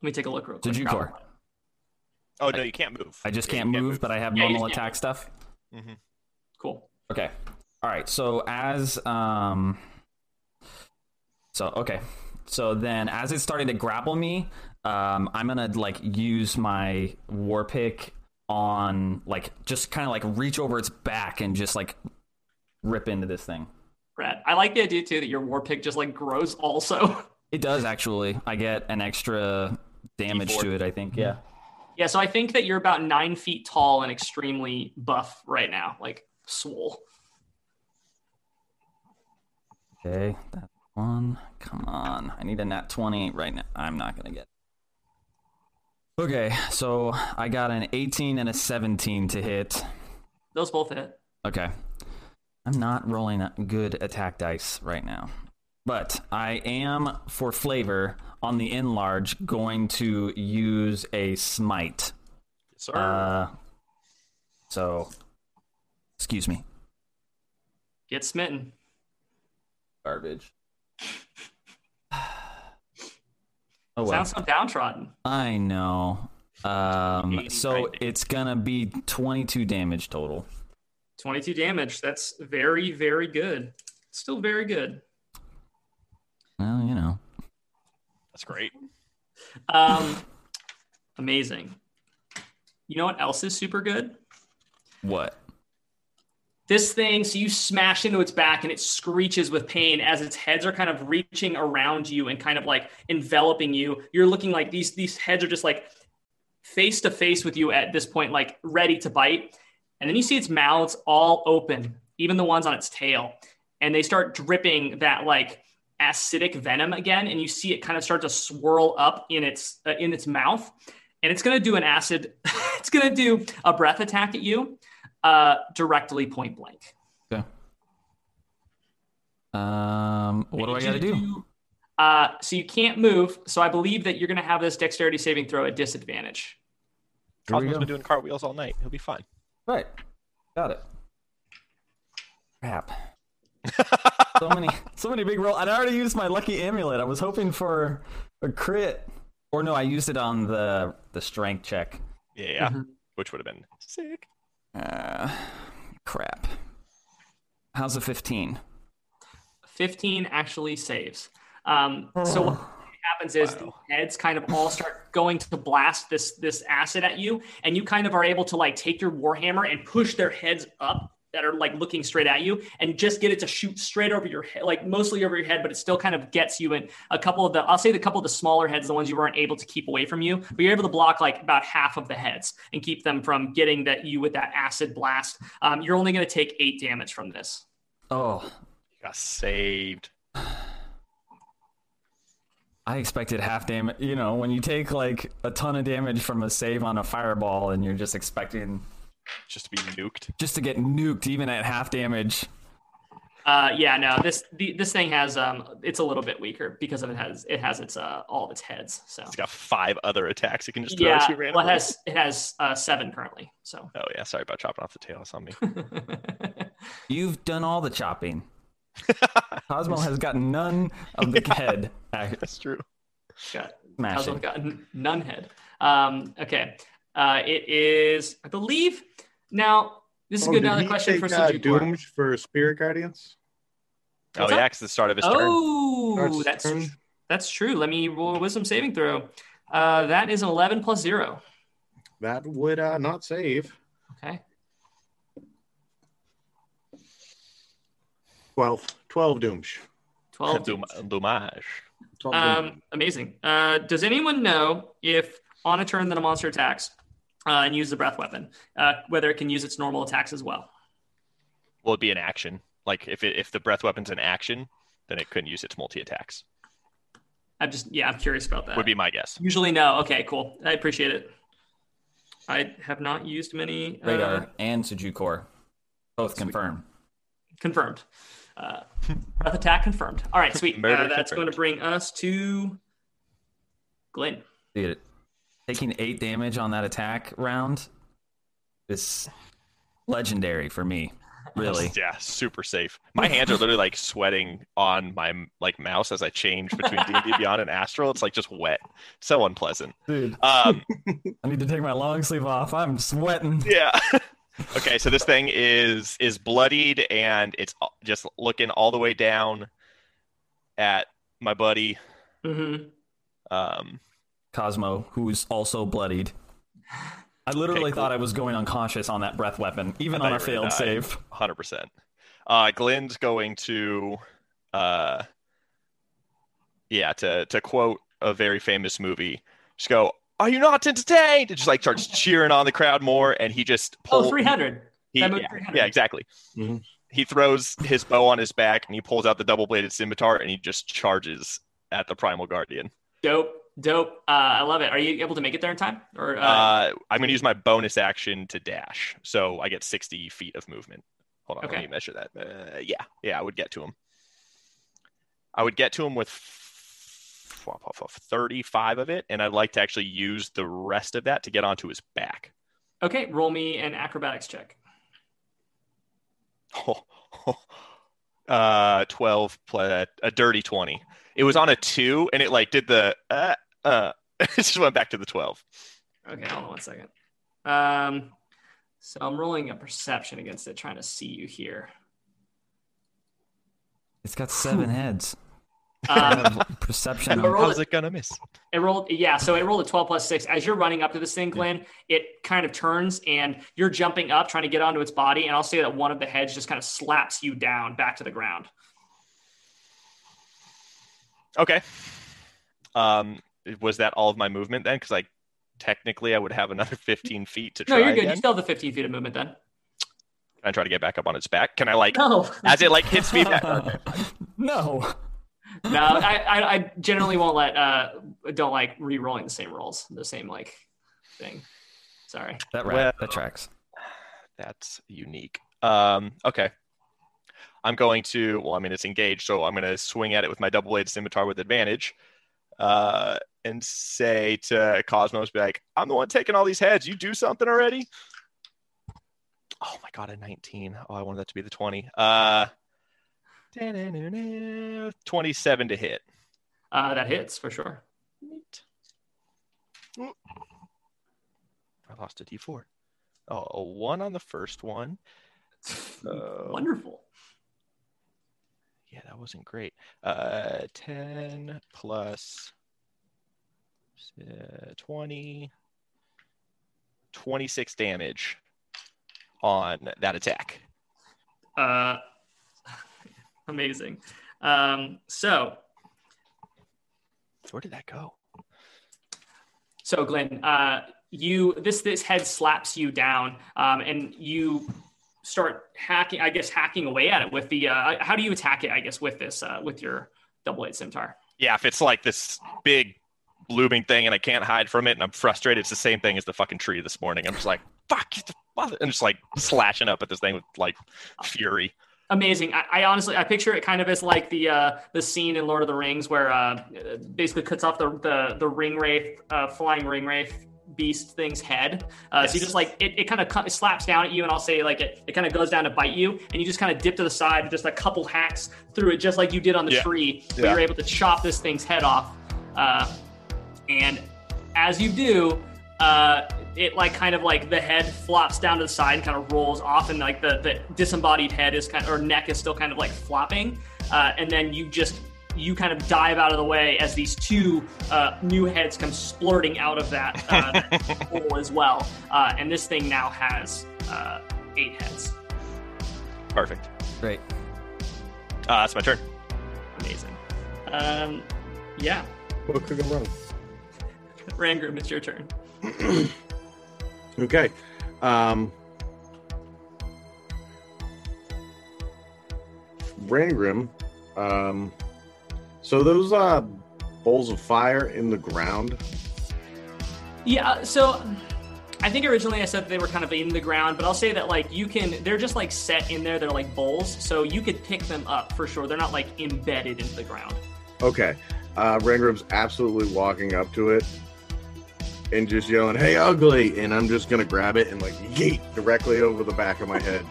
let me take a look real quick. did you core? Oh no, you can't move. I just Yeah, can't you move, but I have Yeah, normal just can't attack stuff. Mhm. Cool. Okay. All right. So as um so okay. So then as it's starting to grapple me, um I'm going to like use my war pick on like just kind of like reach over its back and just like rip into this thing. Brad. I like the idea too that your war pick just like grows also. It does actually. I get an extra damage D4. to it, I think. Yeah. yeah, so I think that you're about nine feet tall and extremely buff right now, like swole. Okay, that one. Come on. I need a nat 20 right now. I'm not going to get it. Okay, so I got an 18 and a 17 to hit. Those both hit. Okay. I'm not rolling good attack dice right now. But I am, for flavor, on the enlarge, going to use a smite. Yes, sir. Uh, so, excuse me. Get smitten. Garbage. Oh well. Sounds so downtrodden. I know. Um, so 90. it's gonna be 22 damage total. 22 damage. That's very, very good. Still very good. Well, you know. That's great. Um, amazing. You know what else is super good? What? This thing, so you smash into its back and it screeches with pain as its heads are kind of reaching around you and kind of like enveloping you. You're looking like these these heads are just like face to face with you at this point, like ready to bite. And then you see its mouths all open, even the ones on its tail, and they start dripping that like acidic venom again. And you see it kind of start to swirl up in its uh, in its mouth, and it's gonna do an acid. it's gonna do a breath attack at you, uh, directly point blank. Okay. Um, what do I gotta do? Uh, so you can't move. So I believe that you're going to have this dexterity saving throw at disadvantage. Here we Cosmo's been doing cartwheels all night. He'll be fine. Right. Got it. Crap. so many, so many big roll. I'd already used my lucky amulet. I was hoping for a crit, or no, I used it on the the strength check. Yeah, Mhm. which would have been sick. Uh, crap. How's a 15? 15 actually saves. Um, so what happens is Wow. the heads kind of all start going to blast this this acid at you, and you kind of are able to like take your warhammer and push their heads up that are like looking straight at you, and just get it to shoot straight over your head, like mostly over your head, but it still kind of gets you in a couple of the I'll say the couple of the smaller heads, the ones you weren't able to keep away from you, but you're able to block like about half of the heads and keep them from getting that you with that acid blast. Um, you're only going to take eight damage from this. Oh, You got saved. I expected half damage. You know, when you take like a ton of damage from a save on a fireball, and you're just expecting Just to be nuked. just to get nuked even at half damage. Uh, yeah, no, this the, this thing has um, it's a little bit weaker because of it has it has its uh all of its heads. So It's got five other attacks it can just throw yeah, at you well, it has it has uh seven currently. So Oh yeah, sorry about chopping off the tail. It's on me. You've done all the chopping. Cosmo has got none of the head That's true. got smashing. Cosmo got none head. Um, okay, uh, it is I believe now. This is Oh, good. Another he question for take, uh, Sujukor. For Spirit Guardians. Oh What's yeah, that? it's the start of his turn. Oh, that's turn. that's true. Let me roll a wisdom saving throw. Uh, that is an eleven plus zero. That would uh, not save. Okay. 12. 12 Dooms. Twelve. Dum- Dommage. 12 Dooms. Um, amazing. Uh, does anyone know if on a turn that a monster attacks uh, and use the breath weapon, uh, whether it can use its normal attacks as well? Will it be an action? Like if it, if the breath weapon's an action, then it couldn't use its multi attacks. I'm just yeah, I'm curious about that. Would be my guess. Usually no. Okay, cool. I appreciate it. I have not used many. Uh, Radar and Sujukor both confirm. confirmed. Uh, breath attack confirmed. All right, sweet. Murder Uh, that's going to bring us to Glenn. Dude, taking eight damage on that attack round is legendary for me. Really. Yeah, super safe. My hands are literally like sweating on my like mouse as I change between D&D Beyond and Astral. It's like just wet. So unpleasant. Dude, Um, I need to take my long sleeve off. I'm sweating. yeah. okay, so this thing is is bloodied and it's just looking all the way down at my buddy. Mm-hmm. Um, Cosmo, who's also bloodied. I literally Okay, cool. thought I was going unconscious on that breath weapon, even on a thought you were failed die. save. hundred percent. Uh, Glenn's going to, uh, yeah, to to quote a very famous movie, just go, "Are you not entertained?" It just like starts cheering on the crowd more, and he just Oh, pulls. 300. He, yeah, 300. yeah, exactly. Mhm. He throws his bow on his back, and he pulls out the double-bladed scimitar, and he just charges at the primal guardian. Dope. Dope. Uh, I love it. Are you able to make it there in time? Or uh, Uh, I'm going to use my bonus action to dash, so I get 60 feet of movement. Hold on, Okay. let me measure that. Uh, yeah, yeah, I would get to him. I would get to him with f- f- f- 35 of it, and I'd like to actually use the rest of that to get onto his back. Okay, roll me an acrobatics check. uh, 12 plus a dirty 20. It was on a two, and it like did the uh, uh, it just went back to the 12. Okay, hold on one second. Um, so I'm rolling a perception against it, trying to see you here. It's got seven heads. Um, Perception. But on- How's it- it gonna miss? It rolled, yeah. So it rolled a 12 plus six. As you're running up to this thing, Glenn, it kind of turns and you're jumping up, trying to get onto its body. And I'll say that one of the heads just kind of slaps you down back to the ground. Okay. Um, was that all of my movement then? Because like technically, I would have another 15 feet to No, you're good. again. You still have the 15 feet of movement then. Can I try to get back up on its back? Can I like No, as it like hits me? Back, no. no. I, I, I generally won't let, uh, don't like re-rolling the same rolls, the same like thing. Sorry. That right. Well- that tracks. That's unique. Um, okay. I'm going to, well, I mean, it's engaged, so I'm going to swing at it with my double bladed scimitar with advantage uh, and say to Cosmos, be like, I'm the one taking all these heads. You do something already? Oh my God, a 19. Oh, I wanted that to be the 20. Uh, 27 to hit. Uh, that hits for sure. I lost a d4. Oh, a one on the first one. Uh, Wonderful. Yeah, that wasn't great. Uh, 10 plus uh, 20, 26 damage on that attack. Uh, amazing. Um, so, Where did that go? so Glenn, uh, you this this head slaps you down, um, and you start hacking. I guess hacking away at it with the. Uh, how do you attack it? I guess with this uh, with your double eight scimitar. Yeah, if it's like this big blooming thing and I can't hide from it and I'm frustrated, it's the same thing as the fucking tree this morning. I'm just like, fuck, the mother, and just like slashing up at this thing with like fury. Amazing. I, I honestly, I picture it kind of as like the uh, the scene in Lord of the Rings where uh, basically cuts off the the, the ring wraith, uh, flying ring wraith beast thing's head. Uh, So you just like it, it kind of slaps down at you, and I'll say like it, it kind of goes down to bite you, and you just kind of dip to the side, with just a couple hacks through it, just like you did on the Yeah. tree. But Yeah. you're able to chop this thing's head off, uh, and as you do. Uh, it like kind of like the head flops down to the side and kind of rolls off, and like the, the disembodied head is kind of, or neck is still kind of like flopping, uh, and then you just you kind of dive out of the way as these two uh, new heads come splurting out of that, uh, that hole as well, uh, and this thing now has uh, eight heads. Perfect. Great. Uh, that's my turn. Amazing. Um, yeah, What could go wrong? Rangrim, it's your turn. Okay. Um, Rangrim. Um, so those uh, bowls of fire in the ground. Yeah, so I think originally I said that they were kind of in the ground, but I'll say that like you can, they're just like set in there. They're like bowls, so you could pick them up for sure. They're not like embedded into the ground. Okay. Uh, Rangrim's absolutely walking up to it and just yelling, "Hey, ugly!" And I'm just gonna grab it and like yeet directly over the back of my head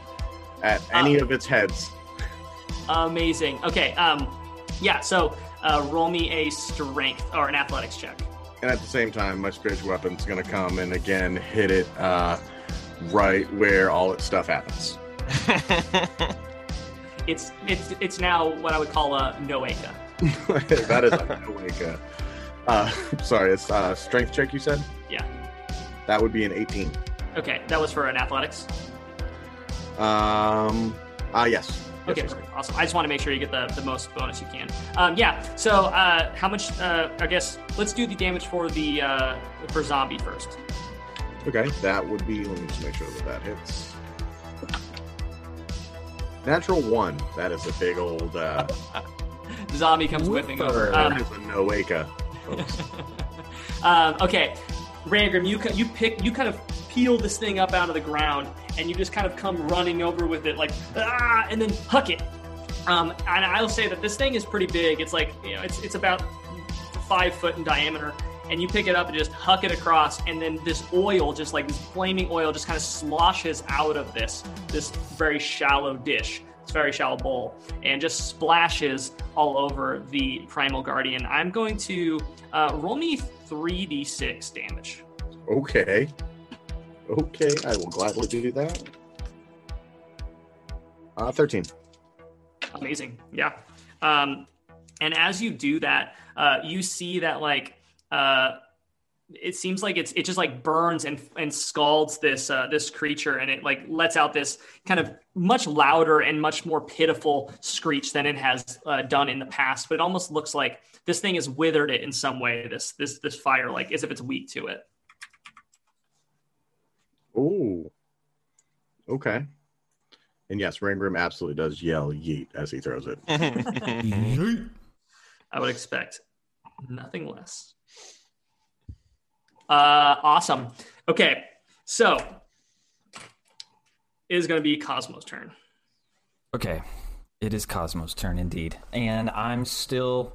at any of its heads. Amazing. Okay, um, yeah. So uh, roll me a strength or an athletics check. And at the same time, my spiritual weapon's gonna come and again hit it uh, right where all its stuff happens. It's it's it's now what I would call a noeka. that is a like a, uh, sorry, it's uh, strength check. You said Yeah. that would be an 18. Okay, that was for an athletics. Um, ah, yes. Okay, Yes, awesome. I just want to make sure you get the, the most bonus you can. Um, yeah. So uh, how much? Uh, I guess let's do the damage for the uh, for zombie first. Okay, that would be. Let me just make sure that that hits. Natural one. That is a big old. Uh, zombie comes whipping over. that Um, is a Noaka. folks. um, okay, Rangrim, you you pick you kind of peel this thing up out of the ground, and you just kind of come running over with it like ah, and then huck it. Um, and I'll say that this thing is pretty big. It's like you know, it's it's about five foot in diameter, and you pick it up and just huck it across, and then this oil, just like this flaming oil, just kind of sloshes out of this this very shallow dish. Very shallow bowl, and just splashes all over the primal guardian. I'm going to uh, roll me three d six damage. Okay. Okay, I will gladly do that. Uh, 13. Amazing. Yeah. Um, and as you do that, uh, you see that like uh, it seems like it's it just like burns and and scalds this uh, this creature, and it like lets out this kind of much louder and much more pitiful screech than it has uh, done in the past. But it almost looks like this thing has withered it in some way. This this this fire, like as if it's weak to it. Ooh. Okay. And yes, Rangrim absolutely does yell yeet as he throws it. I would expect nothing less. Uh, awesome. Okay, so it is going to be Cosmo's turn. Okay, it is Cosmo's turn indeed, and I'm still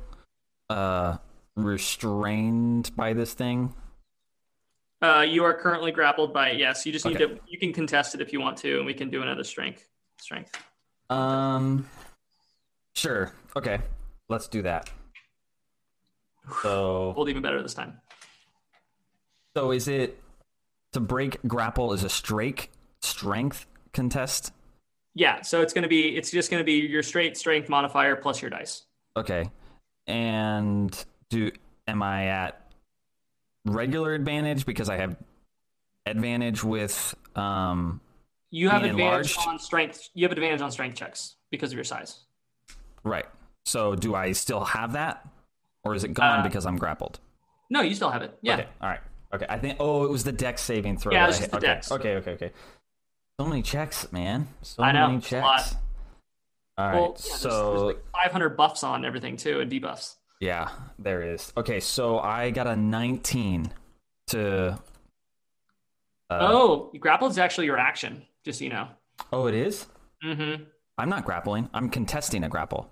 uh restrained by this thing. Uh, you are currently grappled by yes. You just need Okay. to. You can contest it if you want to, and we can do another strength. Strength. Um, sure. Okay, let's do that. So, Hold even better this time. so is it to break grapple is a straight strength contest? Yeah. So it's going to be. It's just going to be your straight strength modifier plus your dice. Okay, and do am I at regular advantage because I have advantage with um You have advantage enlarged? on strength. You have advantage on strength checks because of your size. right. So do I still have that, or is it gone Uh, because I'm grappled? No, you still have it. Yeah. Okay. All right. Okay. I think. Oh, it was the deck saving throw. Yeah, it was just the okay. dex. Okay. Okay. Okay. So many checks, man. So I know, many checks. All right. Well, yeah, there's, so there's like 500 buffs on everything too, and debuffs. Yeah, there is. Okay. So I got a 19 to. Uh, oh, grapple is actually your action. Just so you know. Oh, it is. Mm-hmm. I'm not grappling. I'm contesting a grapple.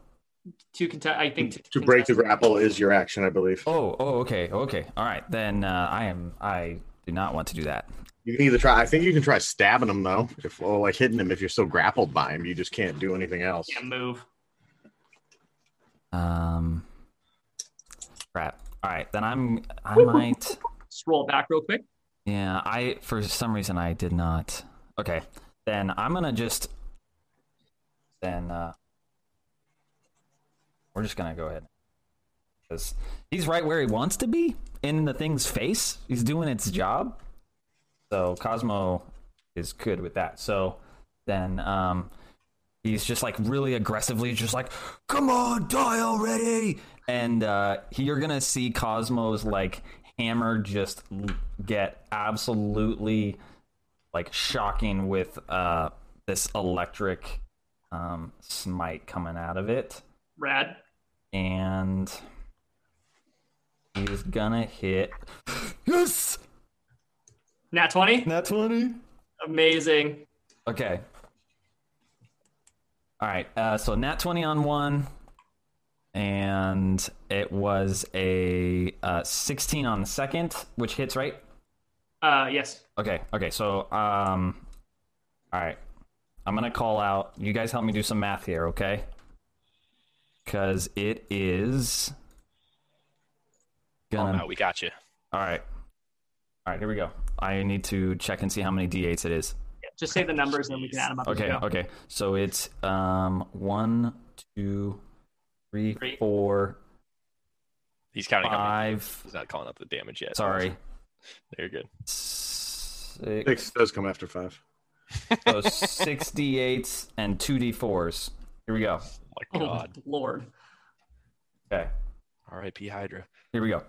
To contest, I think to, To break the grapple is your action, I believe. Oh. Oh. Okay. Okay. All right. Then uh, I am. I do not want to do that. You can either try. I think you can try stabbing him though, if or like hitting him if you're still grappled by him. You just can't do anything else. Can't move. Um. Crap. All right. Then I'm. I might. scroll back real quick. Yeah, I for some reason I did not. Okay, then I'm gonna just then uh we're just gonna go ahead because he's right where he wants to be in the thing's face. He's doing its job. So Cosmo is good with that. So then um he's just like really aggressively just like come on die already and uh you're gonna see cosmo's like hammer just get absolutely like shocking with uh this electric um smite coming out of it Rad. and he's gonna hit yes Nat 20. nat 20 Amazing. Okay. All right. Uh, so nat twenty on one, and it was a uh, sixteen on the second, which hits right. Uh, yes. Okay. Okay. So um, all right. I'm gonna call out. You guys help me do some math here, okay? Because it is Oh, gonna. no, we got you. All right. All right. Here we go. I need to check and see how many d8s it is. Just say the numbers and we can add them up. Okay, okay. So it's um one, two, three, Three. four, He's counting up. five. He's not calling up the damage yet. Sorry, There you're good. six, Six does come after five. so six d8s and two d4s. Here we go. Oh my Oh, god. Lord. Okay, R.I.P. Hydra. here we go.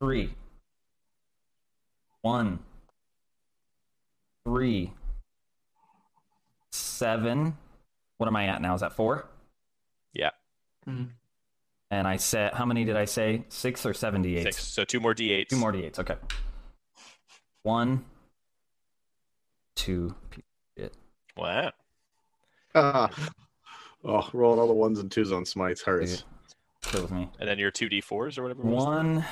Three, one, three, seven. What am I at now? Is that four? Yeah. Mhm. And I said, how many did I say? Six or seven d8s? Six. So two more D8s. Two more d8s. Okay. One, two. Shit. Wow. Uh, Oh, rolling all the ones and twos on smites hurts. Chill with me. And then your two d4s or whatever. it was.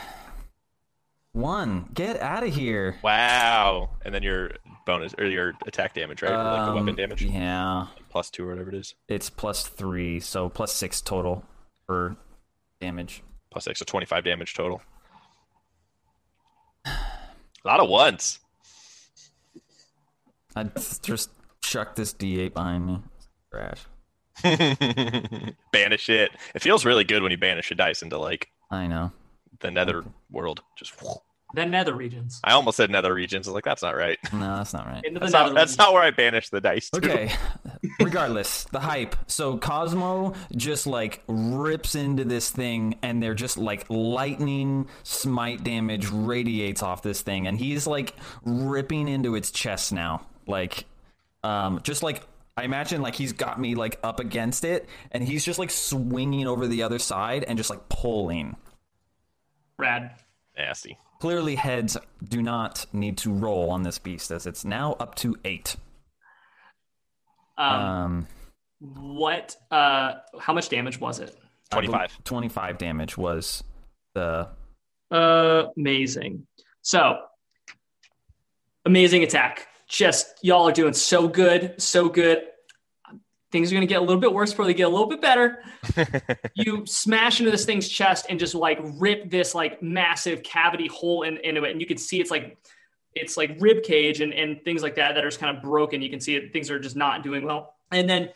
One. Get out of here. Wow. And then your bonus or your attack damage, right? Or like the weapon Um, damage, Yeah. plus two or whatever it is. It's plus three, so plus six total for damage. Plus six, so twenty-five damage total. A lot of ones. I just chuck this D8 behind me. Trash. banish it. It feels really good when you banish a dice into like I know. The nether world. Just The nether regions. I almost said nether regions. I was like, that's not right. No, that's not right. Into the That's nether not, that's not where I banish the dice. To. Okay. Regardless, the hype. So Cosmo just like rips into this thing, and they're just like lightning smite damage radiates off this thing, and he's like ripping into its chest now. Like, um, just like I imagine, like he's got me like up against it, and he's just like swinging over the other side and just like pulling. Rad. Nasty. Clearly, heads do not need to roll on this beast, as it's now up to eight. Um, Um, what? Uh, how much damage was it? I bel- 25. 25 damage was the Uh, amazing. So, amazing attack. Just y'all are doing so good, so good. Things are going to get a little bit worse before they get a little bit better. you smash into this thing's chest and just like rip this like massive cavity hole in, into it, and you can see it's like it's like rib cage and, and things like that that are just kind of broken. You can see it, things are just not doing well. And then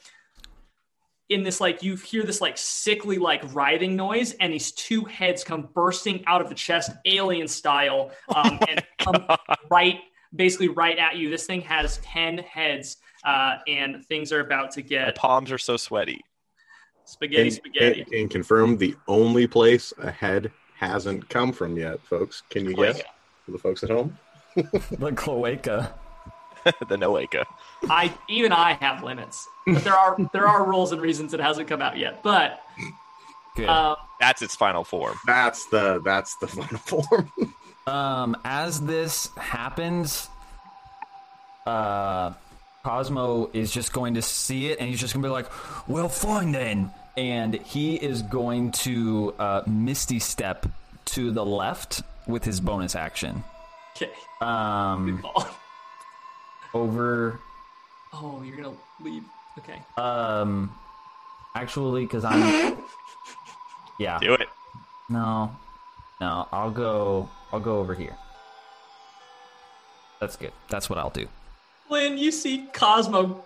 in this like you hear this like sickly like writhing noise and these two heads come bursting out of the chest alien style um, and come right basically right at you this thing has 10 heads uh, and things are about to My get palms are so sweaty. spaghetti And, spaghetti and, and confirm the only place a head hasn't come from yet, folks. Can you guess? For the folks at home. the cloaca. the Noaca. i even i have limits but there are there are rules and reasons it hasn't come out yet but Good. um, That's its final form. That's the that's the final form. um, as this happens, uh, Cosmo is just going to see it, and he's just going to be like, "Well, fine then," and he is going to uh, Misty Step to the left with his bonus action. okay Um, over, oh you're gonna leave okay um, actually, because I'm, yeah, Do it. no, no, I'll go, I'll go over here. That's good. That's what I'll do. Glenn, you see Cosmo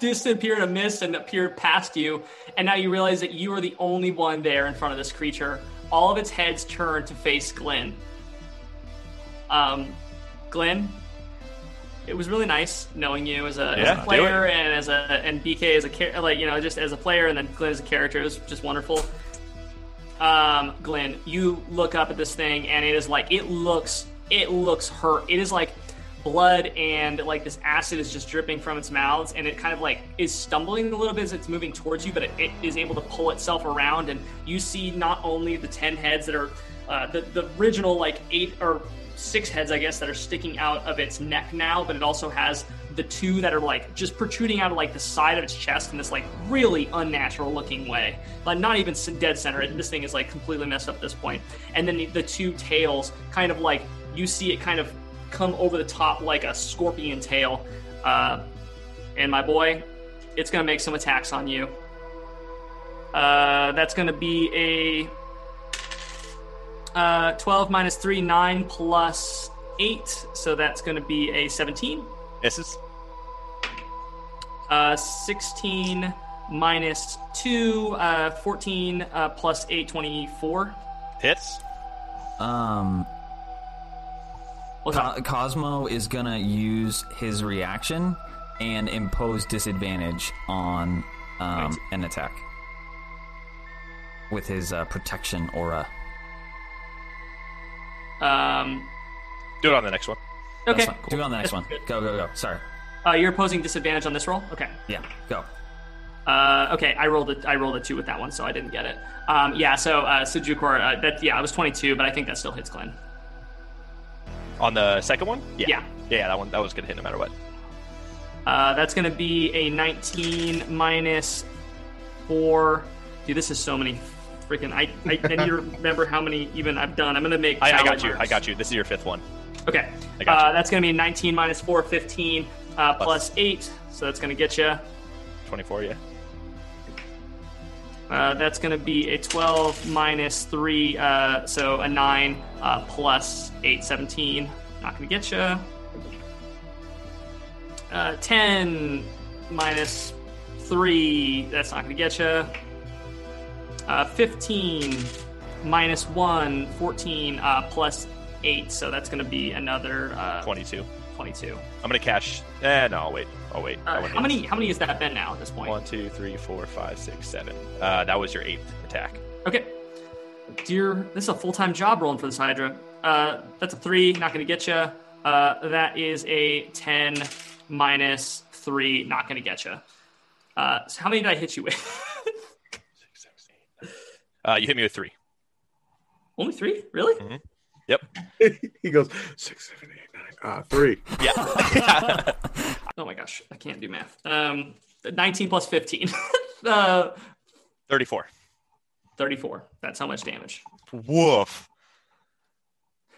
disappear in a mist and appear past you, and now you realize that you are the only one there in front of this creature. All of its heads turn to face Glenn. Um, Glenn, it was really nice knowing you as a, as a player and as a and BK as a like you know just as a player and then Glenn as a character. It was just wonderful. Um, Glenn, you look up at this thing and it is like it looks it looks hurt. It is like blood and like this acid is just dripping from its mouths and it kind of like is stumbling a little bit as it's moving towards you, but it, it is able to pull itself around and you see not only the ten heads that are uh, the the original like eight or six heads I guess that are sticking out of its neck now, but it also has the two that are like just protruding out of like the side of its chest in this like really unnatural looking way. Like not even dead center. This thing is like completely messed up at this point. And then the, the two tails kind of like you see it kind of come over the top like a scorpion tail. Uh, and my boy, it's gonna make some attacks on you. Uh, that's gonna be a uh, 12 minus 3, 9 plus 8. So that's going to be a 17. Misses. Uh, 16 minus 2, uh, 14 uh, plus 8, 24. Hits. Um, What's Co- Cosmo is gonna use his reaction and impose disadvantage on um, Right. an attack with his uh, protection aura. Um, Do it on the next one. That's okay. fine. Do it on the next one. Go, go, go. Sorry. Uh, you're opposing disadvantage on this roll? Okay. Yeah, go. Uh, okay, I rolled a, I rolled a 2 with that one, so I didn't get it. Um, yeah, so, uh, so Jukor, uh, that, yeah, I was 22, but I think that still hits Glenn. On the second one? Yeah. Yeah, that one that was gonna hit no matter what. Uh, that's going to be a 19 minus four. Dude, this is so many freaking. I, I, I need to remember how many even I've done. I'm gonna make. I, I got you. I got you. This is your fifth one. Okay. Uh. That's gonna be 19 minus four, 15 uh, Plus. plus eight. So that's gonna get you. 24, yeah. Uh, that's going to be a 12 minus 3, uh, so a 9 uh, plus 8, 17. Not going to get you. Uh, 10 minus 3, that's not going to get you. Uh, 15 minus 1, 14 uh, plus 8, so that's going to be another uh, 22. 22. I'm gonna cash. Eh, no, I'll wait. I'll wait. Uh, wouldn't how many? How many has that been now at this point? One, two, three, four, five, six, seven. Uh, that was your eighth attack. Okay. Dear, this is a full time job rolling for this Hydra. Uh, that's a three, not going to get you. Uh, that is a 10 minus three, not going to get you. Uh, so how many did I hit you with? Uh, you hit me with three. Only three? Really? Mm-hmm. Yep. he goes six, seven, eight, nine, uh, three. Yeah. Oh my gosh, I can't do math. Um, 19 plus 15. uh, 34. 34. That's how much damage. Woof.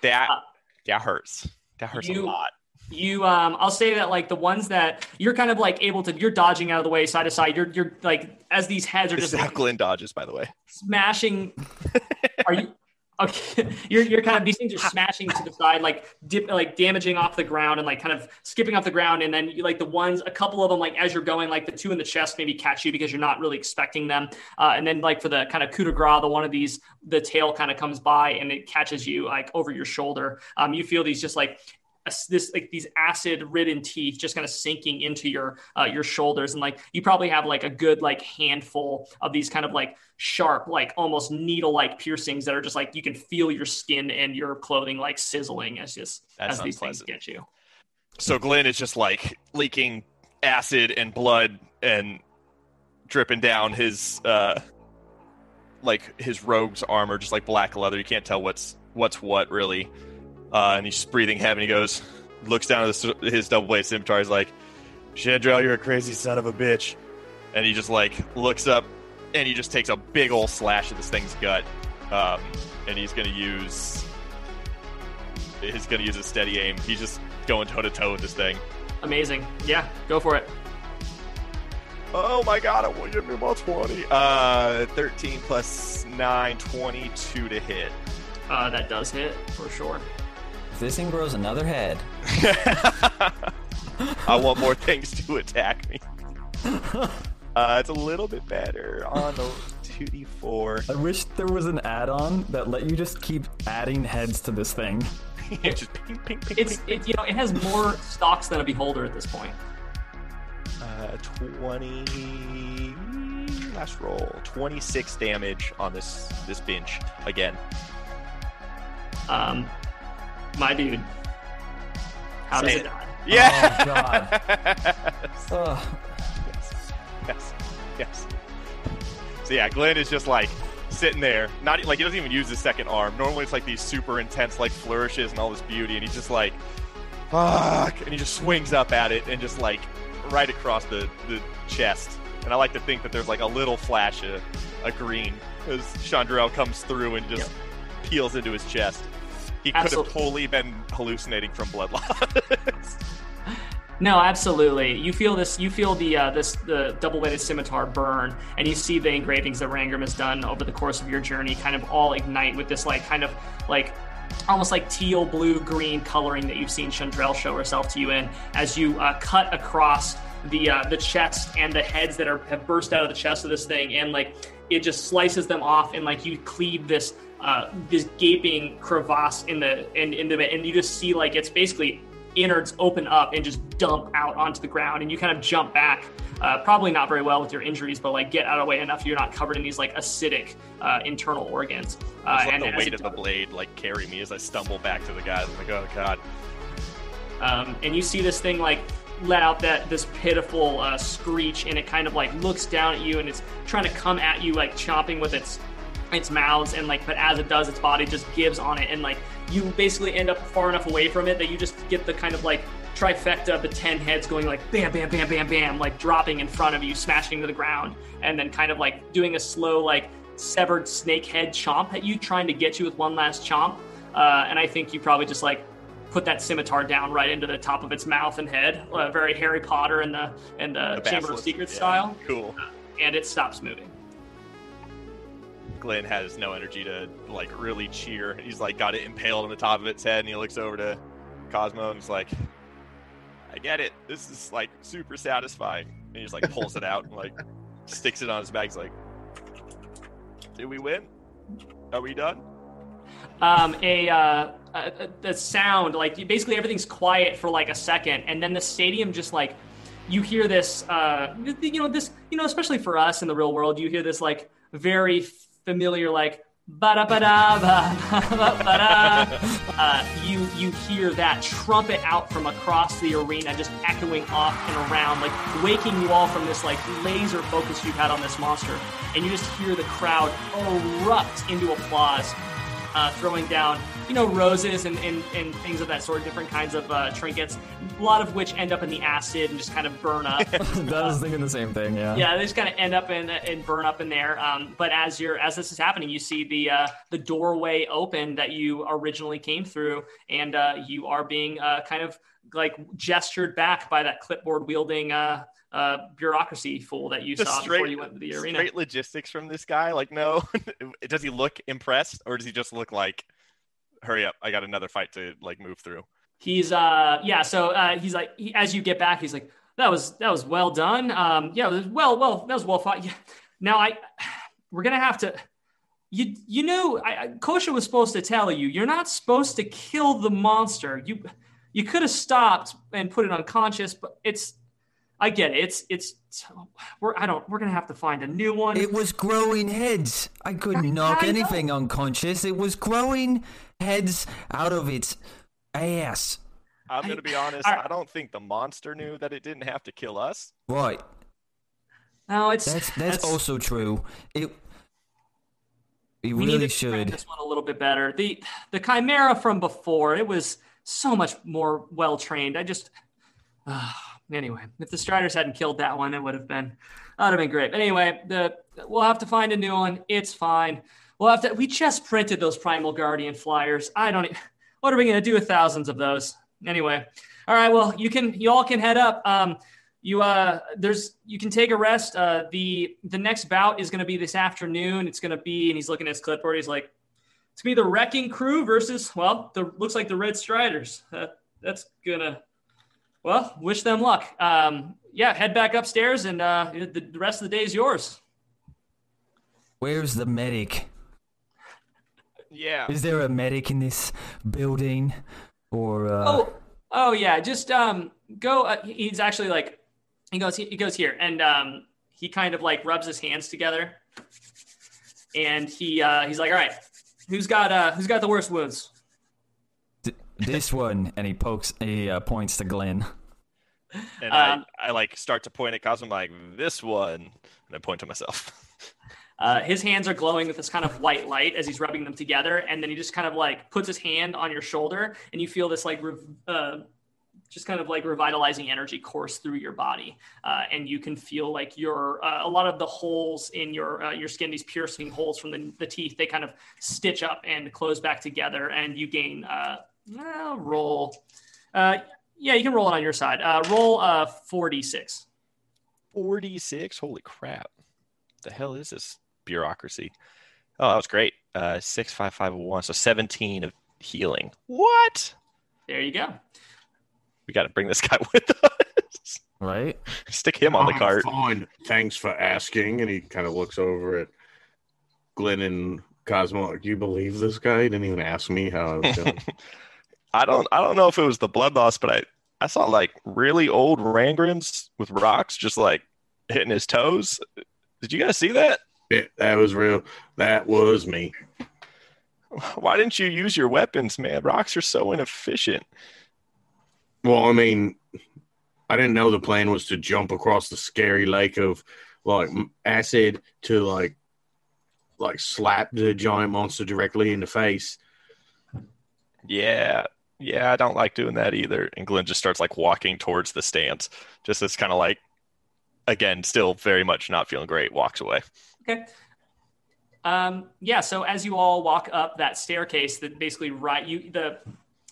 That Uh, that hurts. That hurts a you- lot. you um i'll say that like the ones that you're kind of like able to you're dodging out of the way side to side you're you're like as these heads are This just is how like, Glenn dodges, by the way. smashing are you okay. You're, you're kind of these things are smashing to the side like dip like damaging off the ground and like kind of skipping off the ground. And then you like the ones a couple of them like as you're going like the two in the chest maybe catch you because you're not really expecting them. Uh, and then like for the kind of coup de grace the one of these the tail kind of comes by and it catches you like over your shoulder. Um, you feel these just like a- this like these acid ridden teeth just kind of sinking into your uh, your shoulders and like you probably have like a good like handful of these kind of like sharp like almost needle like piercings that are just like you can feel your skin and your clothing like sizzling as just as these things get you So Glenn is just like leaking acid and blood and dripping down his uh like his rogue's armor, just like black leather. You can't tell what's what's what really. Uh, and he's breathing heavy. And he goes, looks down at his, his double bladed scimitar. He's like, "Shandrell, you're a crazy son of a bitch." And he just like looks up, and he just takes a big old slash at this thing's gut. Um, and he's gonna use he's gonna use a steady aim. He's just going toe to toe with this thing. amazing yeah go for it Oh my god, I want to give me about 20. Uh, 13 plus 9, 22 to hit. uh, that does hit for sure If this thing grows another head, I want more things to attack me. Uh, it's a little bit better on the 2d4. I wish there was an add-on that let you just keep adding heads to this thing. just ping, ping, ping, it's ping. it, you know it has more stocks than a beholder at this point Uh, 20. Last roll. 26 damage on this this bench again. um my dude how does it it. die oh, Yeah! Oh, God. yes. Yes, yes. So yeah, Glenn is just like sitting there, not like he doesn't even use his second arm. Normally it's like these super intense like flourishes and all this beauty, and he's just like, fuck, and he just swings up at it and just like right across the the chest. And I like to think that there's like a little flash of a green as Chandrell comes through and just peels into his chest. He could have Absolutely. totally been hallucinating from blood loss. No, absolutely. You feel this. You feel the uh, this the double-bladed scimitar burn, and you see the engravings that Rangrim has done over the course of your journey, kind of all ignite with this like kind of like almost like teal, blue, green coloring that you've seen Chandrell show herself to you in as you uh, cut across the uh, the chest and the heads that are have burst out of the chest of this thing, and like it just slices them off, and like you cleave this uh, this gaping crevasse in the in into it, and you just see like it's basically innards open up and just dump out onto the ground and you kind of jump back uh, probably not very well with your injuries but like get out of the way enough you're not covered in these like acidic uh, internal organs uh, and the weight of the blade like carry me as I stumble back to the guys. I'm like, oh god. um, and you see this thing like let out that this pitiful uh, screech and it kind of like looks down at you and it's trying to come at you like chomping with its its mouths and like but as it does its body just gives on it and like you basically end up far enough away from it that you just get the kind of like trifecta of the 10 heads going like bam, bam, bam, bam, bam, like dropping in front of you, smashing to the ground, and then kind of like doing a slow, like severed snake head chomp at you, trying to get you with one last chomp. Uh, and I think you probably just like put that scimitar down right into the top of its mouth and head, uh, very Harry Potter and the and the, The Chamber of Secrets yeah. style, Cool. and it stops moving. Glenn has no energy to like really cheer. He's like got it impaled on the top of its head, and he looks over to Cosmo and he's like, "I get it. This is like super satisfying." And he just like pulls it out and like sticks it on his back. He's like, "Did we win? Are we done?" um, a, uh, a the sound like basically everything's quiet for like a second, and then the stadium just like you hear this. Uh, you know this. You know, especially for us in the real world, you hear this like very familiar like. Ba-da-ba-da, ba-da-ba-da. Uh, you you hear that trumpet out from across the arena, just echoing off and around, like waking you all from this like laser focus you've had on this monster, and you just hear the crowd erupt into applause uh, throwing down, you know, roses and, and, and things of that sort, different kinds of uh, trinkets, a lot of which end up in the acid and just kind of burn up. I was thinking the same thing. Yeah. yeah, they just kind of end up in and burn up in there. Um, but as you're as this is happening, you see the uh, the doorway open that you originally came through, and uh, you are being uh, kind of like gestured back by that clipboard wielding uh, bureaucracy fool that you Just saw straight, before you went to the arena. straight logistics from this guy. Like, no, does he look impressed, or does he just look like, "Hurry up, I got another fight to like move through"? he's uh yeah so uh he's like he, as you get back he's like that was that was well done um yeah well well that was well fought yeah. now i we're gonna have to you you know I, I kosha was supposed to tell you you're not supposed to kill the monster you you could have stopped and put it unconscious but it's i get it it's it's we're i don't we're gonna have to find a new one It was growing heads. I couldn't I- knock I know. anything unconscious. It was growing heads out of its ass. I'm gonna be honest. I- I don't think the monster knew that it didn't have to kill us. Right. no it's That's that's also true. It. He we need really to should. this one a little bit better. The the chimera from before, it was so much more well trained. I just uh, anyway, if the Striders hadn't killed that one, it would have been that would have been great. But anyway, the we'll have to find a new one. It's fine. We'll have to. We just printed those Primal Guardian flyers. I don't. What are we gonna do with thousands of those? Anyway, all right. Well, you can. You all can head up. Um, you uh there's you can take a rest uh the the next bout is to be this afternoon it's to be and he's looking at his clipboard he's like it's to be the wrecking crew versus well the looks like the red striders that, that's gonna well wish them luck um yeah head back upstairs and uh the, the rest of the day is yours Where's the medic? Yeah. Is there a medic in this building? Or uh, oh oh yeah just um go uh, he's actually like he goes he goes here and um he kind of like rubs his hands together and he uh he's like all right who's got uh who's got the worst wounds d- this one, and he pokes. He uh, points to Glenn. And Um, I, I like start to point at Cosmo I'm like this one, and I point to myself. Uh, his hands are glowing with this kind of white light as he's rubbing them together, and then he just kind of like puts his hand on your shoulder, and you feel this like rev- uh, just kind of like revitalizing energy course through your body, uh, and you can feel like your uh, a lot of the holes in your uh, your skin, these piercing holes from the, the teeth, they kind of stitch up and close back together, and you gain uh, roll. Uh, yeah, you can roll it on your side. Uh, roll uh, 46. 46. Holy crap! The hell is this bureaucracy? Oh, that was great. Uh, six five five one. So 17 of healing. What? There you go. We got to bring this guy with us. Right? Stick him on the I'm cart. Fine. Thanks for asking. And he kind of looks over at Glenn and Cosmo. Do you believe this guy? He didn't even ask me how I was doing. I don't I don't know if it was the blood loss, but I I saw like really old Rangrims with rocks just like hitting his toes. Did you guys see that? Yeah, that was real. That was me. Why didn't you use your weapons, man? Rocks are so inefficient. Well, I mean, I didn't know the plan was to jump across the scary lake of like acid to like like slap the giant monster directly in the face. Yeah. Yeah, I don't like doing that either. And Glenn just starts like walking towards the stands, just as kind of like, again, still very much not feeling great, walks away. Okay. Um, yeah. So as you all walk up that staircase, that basically right you the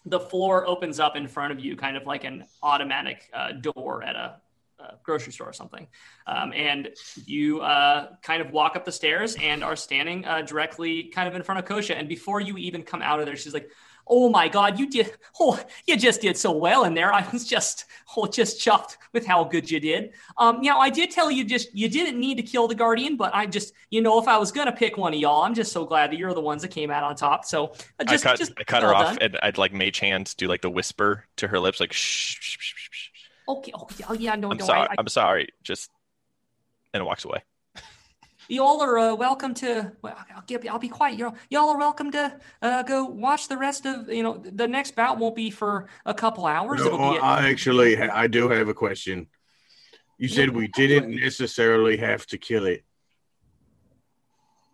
the floor opens up in front of you, kind of like an automatic uh, door at a, a, grocery store or something. Um, and you uh, kind of walk up the stairs and are standing uh, directly kind of in front of Kosha. And before you even come out of there, she's like, oh my god you did oh you just did so well in there i was just oh just chuffed with how good you did um now i did tell you just you didn't need to kill the guardian but i just you know if i was gonna pick one of y'all i'm just so glad that you're the ones that came out on top so uh, just, I cut, just I cut her off done. and I'd like mage hand do like the whisper to her lips, like shh. shh, shh, shh, shh. okay oh yeah, oh, yeah no I'm no sorry. I, I, I'm sorry. Just and it walks away. Y'all are uh, welcome to well i'll give i'll be quiet y'all, y'all are welcome to uh, go watch the rest of you know the next bout won't be for a couple hours No, it'll be at- I actually, I do have a question. You said we didn't necessarily have to kill it.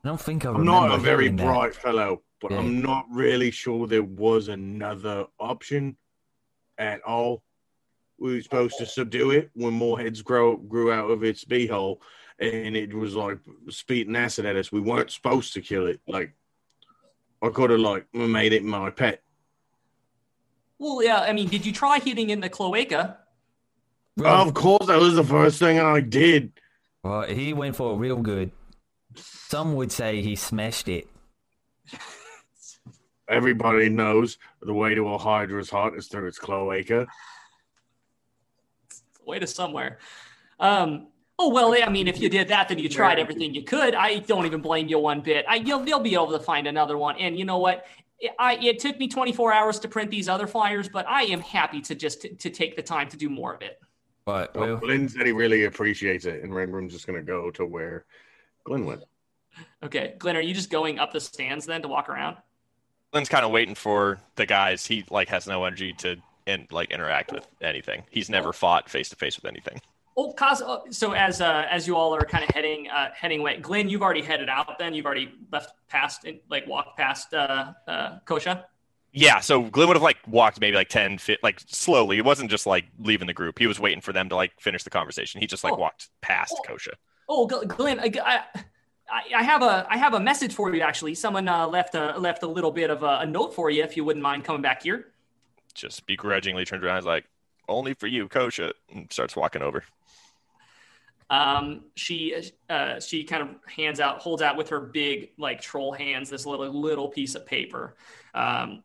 I don't think I I'm not a very hearing that. bright fellow, but Yeah. I'm not really sure there was another option at all. We were supposed to subdue it when more heads grow grew out of its beehole, and it was like spitting acid at us. We weren't supposed to kill it. Like I could have like made it my pet. well yeah i mean did you try hitting in the cloaca Well, Of course, that was the first thing I did. well, he went for it real good. Some would say he smashed it. Everybody knows the way to a hydra's heart is through its cloaca. way to somewhere. Um, oh well, I mean, if you did that, then you tried everything you could. I don't even blame you one bit. I, you'll you'll be able to find another one. And you know what? I it took me 24 hours to print these other flyers, but I am happy to just to, to take the time to do more of it. But Well, well, Glenn said he really appreciates it, and Rangrim's just going to go to where Glenn went. Okay, Glenn, are you just going up the stands then to walk around? Glenn's kind of waiting for the guys. He like has no energy to and like interact with anything. He's never fought face to face with anything. Oh, Cos- uh, so as uh, as you all are kind of heading uh, heading away, Glenn, you've already headed out. Then you've already left past, like walked past uh, uh, Kosha. Yeah, so Glenn would have like walked maybe like 10 feet, like slowly. It wasn't just like leaving the group. He was waiting for them to like finish the conversation. He just like Oh. walked past Oh. Kosha. Oh, Gl- Glenn, I, I, I have a I have a message for you. Actually, someone uh, left a left a little bit of a, a note for you. If you wouldn't mind coming back here. Just begrudgingly turns around like, only for you, Kosha, and starts walking over. Um, she uh, she kind of hands out, holds out with her big like troll hands this little little piece of paper. Um,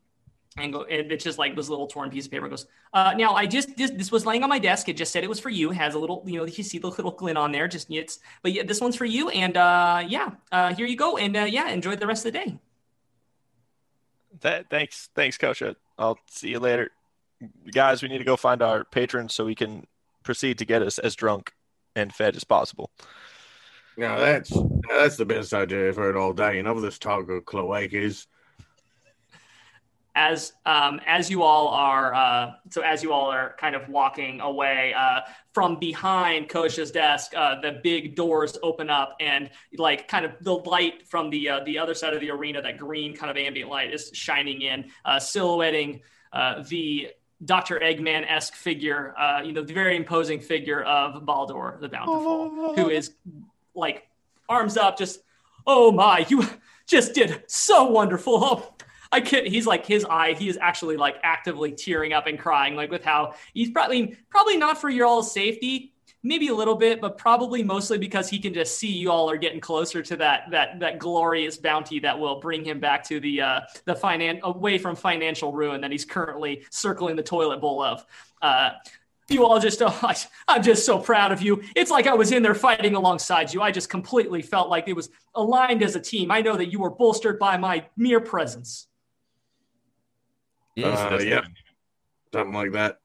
and go, and it's just like this little torn piece of paper. Goes, uh, now I just this, this was laying on my desk. It just said it was for you. It has a little, you know, you see the little glint on there. Just it's, but yeah, this one's for you. And uh, yeah, uh, here you go. And uh, yeah, enjoy the rest of the day. That, thanks, thanks, Kosha. I'll see you later. Guys, we need to go find our patrons so we can proceed to get us as drunk and fed as possible. Now that's that's the best idea I've heard all day. Enough of this talk of cloacas. as um, as you all are uh, so as you all are kind of walking away uh, from behind Kosha's desk, uh, the big doors open up and like kind of the light from the uh, the other side of the arena, that green kind of ambient light is shining in, uh, silhouetting uh, the Dr. Eggman esque figure, uh, you know, the very imposing figure of Baldur the Bountiful, who is like arms up, just oh my, you just did so wonderful. Oh, I can't. He's like his eye. He is actually like actively tearing up and crying, like with how he's probably probably not for your all's safety, maybe a little bit, but probably mostly because he can just see you all are getting closer to that that that glorious bounty that will bring him back to the uh, the finan away from financial ruin that he's currently circling the toilet bowl of. Uh, you all just, oh, I, I'm just so proud of you. It's like I was in there fighting alongside you. I just completely felt like it was aligned as a team. I know that you were bolstered by my mere presence. yes, Uh, Doesn't yep. even- Something like that.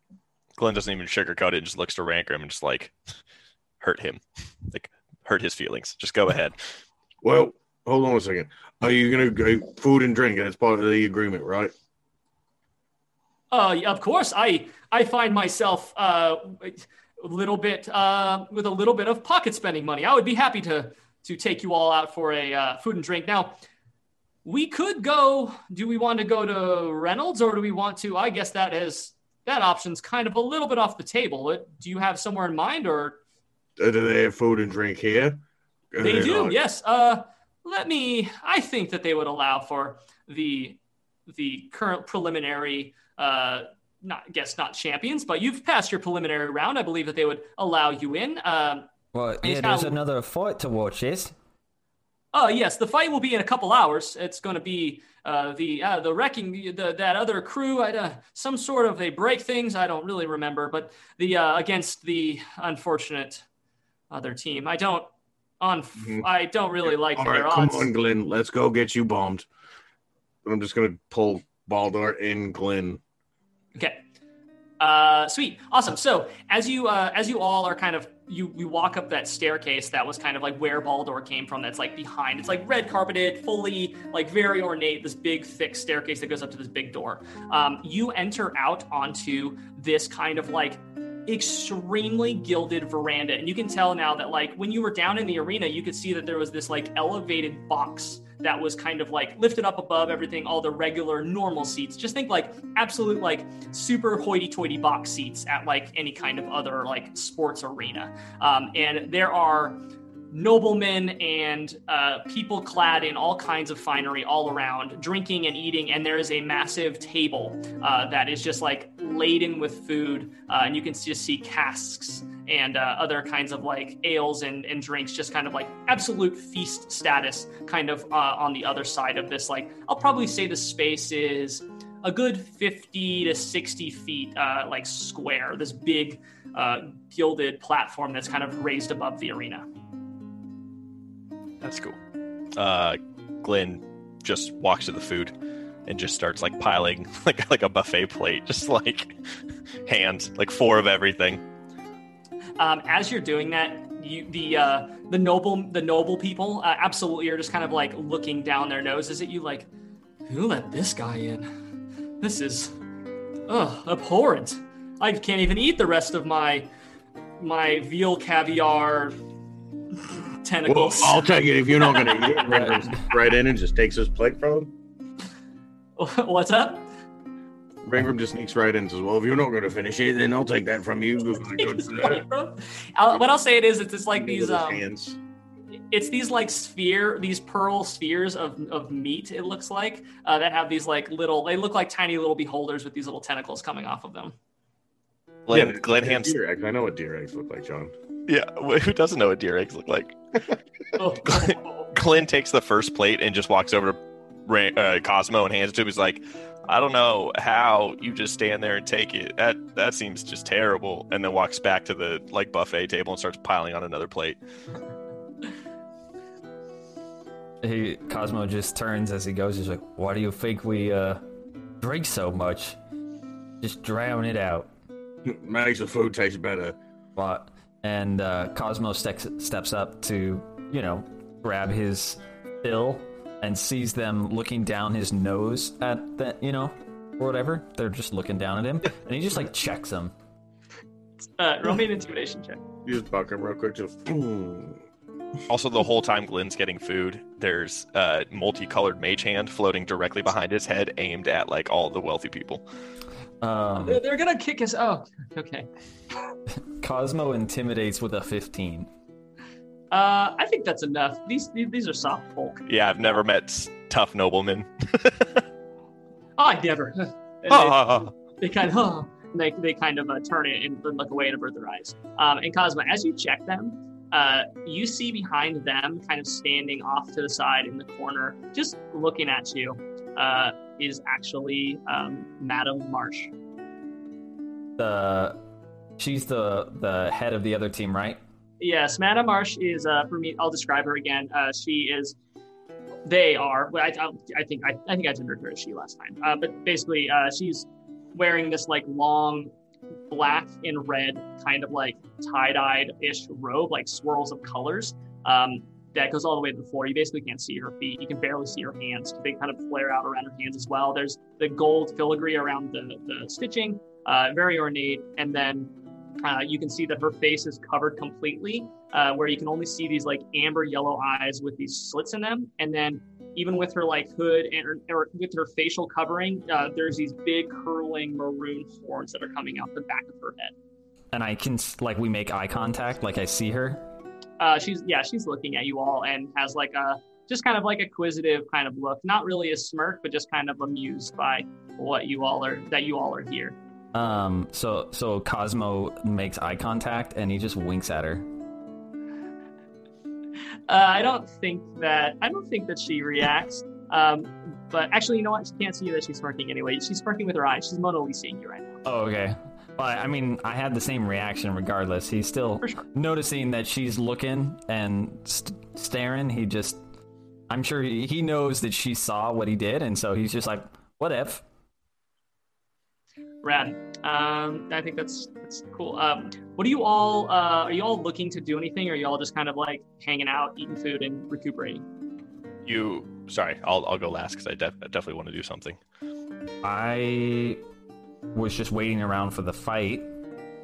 Glenn doesn't even sugarcoat it and just looks to Rangrim and just like hurt him, like hurt his feelings. Just go ahead. Well, hold on a second. Are you gonna go food and drink? That's part of the agreement, right? Uh, of course, I I find myself uh, a little bit uh, with a little bit of pocket spending money. I would be happy to to take you all out for a uh, food and drink. Now, we could go. Do we want to go to Reynolds or do we want to? I guess that is that option's kind of a little bit off the table. Uh, Do you have somewhere in mind, or Uh, do they have food and drink here? Are they do? not- Yes. Uh, let me. I think that they would allow for the the current preliminary. Uh, not I guess not champions, but you've passed your preliminary round. I believe that they would allow you in. Um, Well, yeah, there's another fight to watch, yes? Oh yes, the fight will be in a couple hours. It's going to be uh, the uh, the wrecking the, that other crew. I, uh, some sort of they break things. I don't really remember, but the uh, against the unfortunate other team. I don't on Mhm. I don't really like All their right, come on, Glenn. Let's go get you bombed. I'm just gonna pull Baldur in Glenn. Okay. Uh, sweet, awesome. So as you uh, as you all are kind of you you walk up that staircase that was kind of like where Baldur came from. That's like behind. It's like red carpeted, fully like very ornate. This big thick staircase that goes up to this big door. Um, you enter out onto this kind of like extremely gilded veranda. And you can tell now that like when you were down in the arena you could see that there was this like elevated box that was kind of like lifted up above everything all the regular normal seats. Just think like absolute like super hoity-toity box seats at like any kind of other like sports arena. Um, and there are noblemen and uh, people clad in all kinds of finery all around, drinking and eating. And there is a massive table uh, that is just like laden with food. Uh, and you can just see casks and uh, other kinds of like ales and, and drinks, just kind of like absolute feast status, kind of uh, on the other side of this. Like, I'll probably say the space is a good 50 to 60 feet uh, like square, this big gilded platform that's kind of raised above the arena. That's cool. Uh, Glenn just walks to the food and just starts like piling like like a buffet plate, just like hands, like four of everything. um, as you're doing that, you the uh, the noble the noble people uh, absolutely are just kind of like looking down their noses at you, like, who let this guy in? This is, ugh, abhorrent. I can't even eat the rest of my my veal caviar Well. I'll take it if you're not gonna eat it. Right in and just takes his plate from him. What's up? Rangrim just sneaks right in and says, "Well, if you're not gonna finish it, then I'll take that from you." Good for that. Uh, what I'll say it is, it's just like these um, hands. it's these like sphere these pearl spheres of, of meat it looks like uh, that have these like little they look like tiny little beholders with these little tentacles coming off of them Glenn, Yeah, Glenn they're hands. I know what deer eggs look like, John. Yeah, who doesn't know what deer eggs look like? Oh. Glenn takes the first plate and just walks over to Ra- uh, Cosmo and hands it to him. He's like, I don't know how you just stand there and take it. That that seems just terrible. And then walks back to the like buffet table and starts piling on another plate. He Cosmo just turns as he goes. He's like, "Why do you think we uh drink so much? Just drown it out." Makes the food taste better. But and uh, Cosmo steps steps up to you know grab his bill and sees them looking down his nose at that you know or whatever. They're just looking down at him, and he just like checks them. uh, roll me an intimidation check You just buck him real quick. Just. Also, the whole time Glenn's getting food, there's a multicolored mage hand floating directly behind his head, aimed at like all the wealthy people. Um, they're, they're gonna kick us oh okay. Cosmo intimidates with a fifteen. uh, i think that's enough. These these, these are soft folk. Yeah, I've never met tough noblemen. oh, i never. And they, they kind of huh, and they, they kind of uh, turn it and then look away and avert their eyes. Um, and cosmo as you check them uh, you see behind them kind of standing off to the side in the corner just looking at you. Uh, is actually um, madam marsh. The she's the the head of the other team, right? yes madam marsh is uh, for me i'll describe her again. Uh, she is they are well, I, I, I think I, I think i gendered her as she last time. Uh, but basically uh, she's wearing this like long black and red kind of like tie-dyed ish robe like swirls of colors. Um, that goes all the way to the floor you basically can't see her feet. You can barely see her hands. They kind of flare out around her hands as well. There's the gold filigree around the, the stitching uh, very ornate. And then uh, you can see that her face is covered completely uh, where you can only see these like amber yellow eyes with these slits in them. And then even with her like hood and or, or with her facial covering, uh, there's these big curling maroon horns that are coming out the back of her head. And I can like we make eye contact, like I see her. Uh, she's yeah, she's looking at you all and has like a just kind of like acquisitive kind of look, not really a smirk, but just kind of amused by what you all are that you all are here. Um, so so Cosmo makes eye contact and he just winks at her. Uh, I don't think that I don't think that she reacts. Um, but actually, you know what? She can't see you that she's smirking anyway. She's smirking with her eyes. She's monolith seeing you right now. Oh, okay. Well, I mean, I had the same reaction regardless. He's still sure. noticing that she's looking and st- staring. He just, I'm sure he, he knows that she saw what he did, and so he's just like, what if? Rad. Um, I think that's that's cool. Um, what are you all? Uh, are you all looking to do anything, or are you all just kind of like hanging out, eating food, and recuperating? You, sorry, I'll, I'll go last because I def- I definitely want to do something. I was just waiting around for the fight.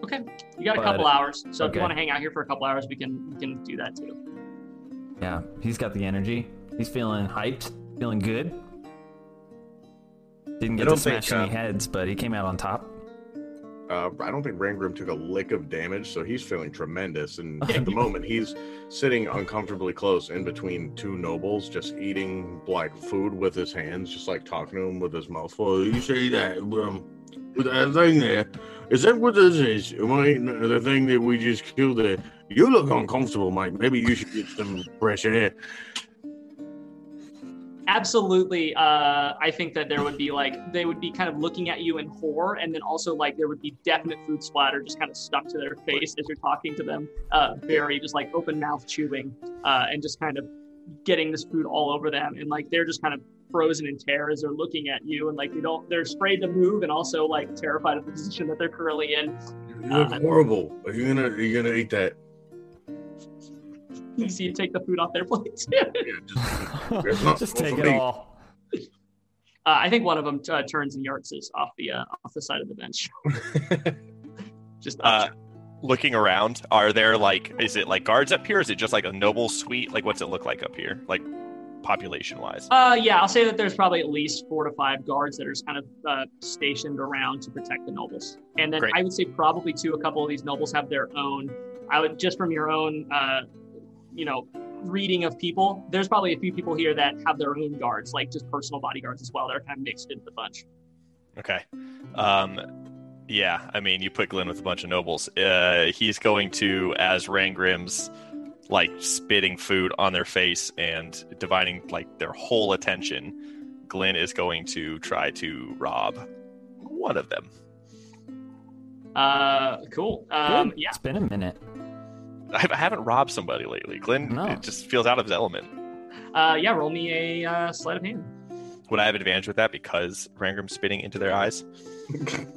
Okay, you got a couple hours, so if you want to hang out here for a couple hours, we can we can do that too. Yeah, he's got the energy. He's feeling hyped, feeling good. Didn't get to don't think, smash any uh, heads, but he came out on top. Uh, I don't think Rangrim took a lick of damage, so he's feeling tremendous. And at the moment, he's sitting uncomfortably close in between two nobles, just eating like food with his hands, just like talking to him with his mouth full. You say that, um, with that thing there, is that what this is? The thing that we just killed there. You look uncomfortable, mate. Maybe you should get some fresh air. Absolutely. Uh, I think that there would be like they would be kind of looking at you in horror, and then also like there would be definite food splatter just kind of stuck to their face as you're talking to them, uh, very just like open mouth chewing, uh, and just kind of getting this food all over them, and like they're just kind of frozen in terror as they're looking at you, and like they don't they're afraid to move, and also like terrified of the position that they're currently in. You look horrible. Are you gonna are you gonna eat that? You see you take the food off their plate. Yeah, just, not just take it me. all. Uh, I think one of them uh, turns and yartzes off the uh, off the side of the bench. Just Uh, looking around, are there like, is it like guards up here? Is it just like a noble suite? Like, what's it look like up here? Like, population wise? Uh, yeah, I'll say that there's probably at least four to five guards that are just kind of uh, stationed around to protect the nobles. And then Great. I would say probably too, a couple of these nobles have their own. I would just from your own, uh, you know, reading of people. There's probably a few people here that have their own guards, like just personal bodyguards as well. They're kind of mixed into the bunch. Okay. Um, yeah, I mean, you put Glenn with a bunch of nobles. Uh, he's going to, as Rangrim's like spitting food on their face and dividing like their whole attention, Glenn is going to try to rob one of them. Uh, cool. Um, yeah. It's been a minute. I I haven't robbed somebody lately. Glenn No. it just feels out of his element. Uh, yeah. Roll me a uh, sleight of hand. Would I have advantage with that because Rangrim's spitting into their eyes?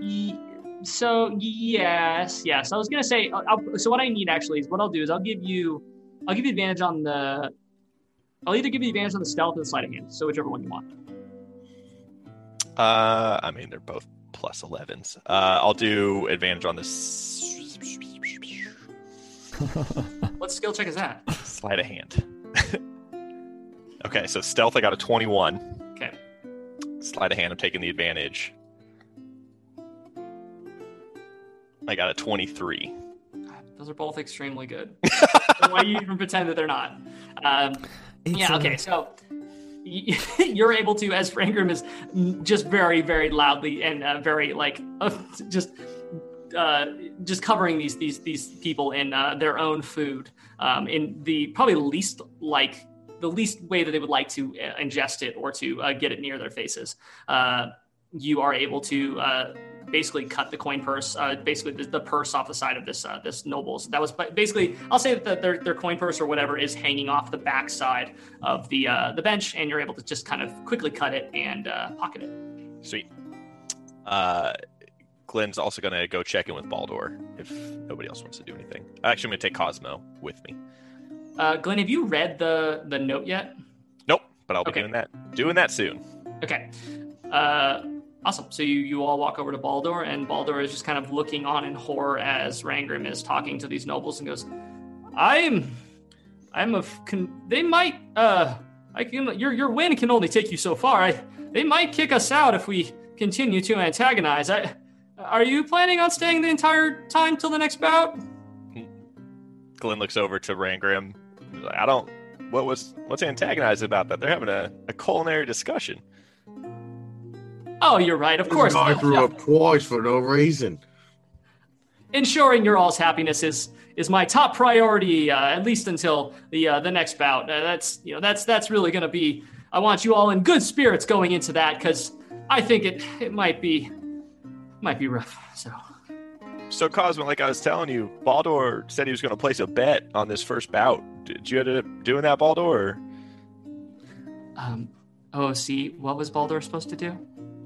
Ye- So yes, yes. I was gonna say. I'll, I'll- so what I need actually is what I'll do is I'll give you, I'll give you advantage on the. I'll either give you advantage on the stealth or the sleight of hand. So whichever one you want. Uh, I mean, they're both plus 11s. Uh, I'll do advantage on this What skill check is that? sleight of hand. okay, so stealth, I got a 21. Okay. Sleight of hand, I'm taking the advantage. I got a 23. Those are both extremely good. so why do you even pretend that they're not? Um, yeah. Okay. So you're able to, as Rangrim is just very, very loudly and uh, very like uh, just uh, just covering these these these people in uh, their own food um, in the probably least like the least way that they would like to uh, ingest it or to uh, get it near their faces. Uh, you are able to uh, basically cut the coin purse, uh, basically the, the purse off the side of this uh, this nobles. That was basically, I'll say that the, their their coin purse or whatever is hanging off the back side of the uh, the bench, and you're able to just kind of quickly cut it and uh, pocket it. Sweet. Uh, Glenn's also going to go check in with Baldur if nobody else wants to do anything. Actually, I'm going to take Cosmo with me. Uh, Glenn, have you read the the note yet? Nope, but I'll be Okay. doing that. Doing that soon. Okay. Uh, awesome. So you, you all walk over to Baldur, and Baldur is just kind of looking on in horror as Rangrim is talking to these nobles and goes, I'm. I'm a. Con- they might. Uh. I can your your win can only take you so far. I, they might kick us out if we continue to antagonize. I, are you planning on staying the entire time till the next bout? Glenn looks over to Rangrim. I don't. What was what's antagonized about that? They're having a, a culinary discussion. Oh, you're right. Of course. I threw Yeah. up twice for no reason. ensuring your all's happiness is is my top priority, uh, at least until the uh, the next bout. Uh, that's you know that's that's really going to be. I want you all in good spirits going into that because I think it it might be might be rough. So So Cosmo, like I was telling you, Baldur said he was going to place a bet on this first bout. Did you end up doing that, Baldur? Or um, oh, see, what was Baldur supposed to do?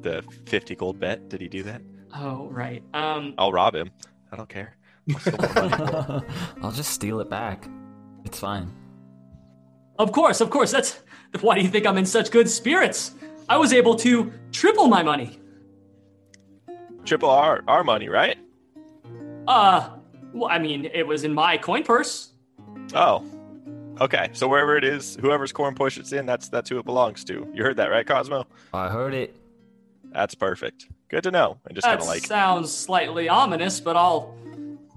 The fifty gold bet? Did he do that? Oh, right. Um, I'll rob him. I don't care. I'll steal more money. I'll just steal it back. It's fine. of course, of course. That's why do you think I'm in such good spirits? I was able to triple my money. Triple our our money, right? Uh, well, I mean, it was in my coin purse. Oh, okay. So wherever it is, whoever's corn push it's in, that's that's who it belongs to. You heard that, right, Cosmo? I heard it. That's perfect. Good to know. And just kind That of like sounds slightly ominous, but I'll.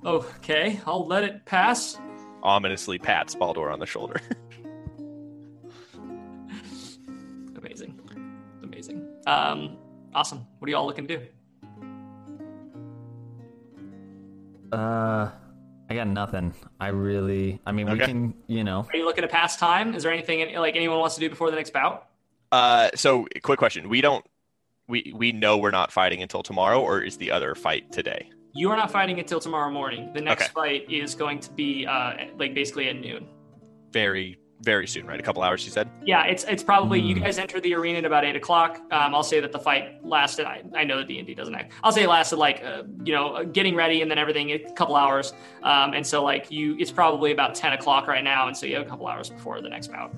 Okay, I'll let it pass. ominously pats Baldur on the shoulder. Amazing, amazing. Um, awesome. What are y'all looking to do? Uh, I got nothing. I really. I mean, we Okay. can. You know. Are you looking to pass time? Is there anything like anyone wants to do before the next bout? uh, so quick question: We don't. We we know we're not fighting until tomorrow, or is the other fight today? You are not fighting until tomorrow morning. The next Okay. fight is going to be uh, like basically at noon. Very very soon, right? A couple hours, you said. Yeah, it's it's probably you Hmm. guys enter the arena at about eight o'clock. Um, I'll say that the fight lasted. I, I know the D and D doesn't act. I'll say it lasted like uh, you know uh, getting ready and then everything a couple hours. Um, and so like you, it's probably about ten o'clock right now, and so you have a couple hours before the next bout.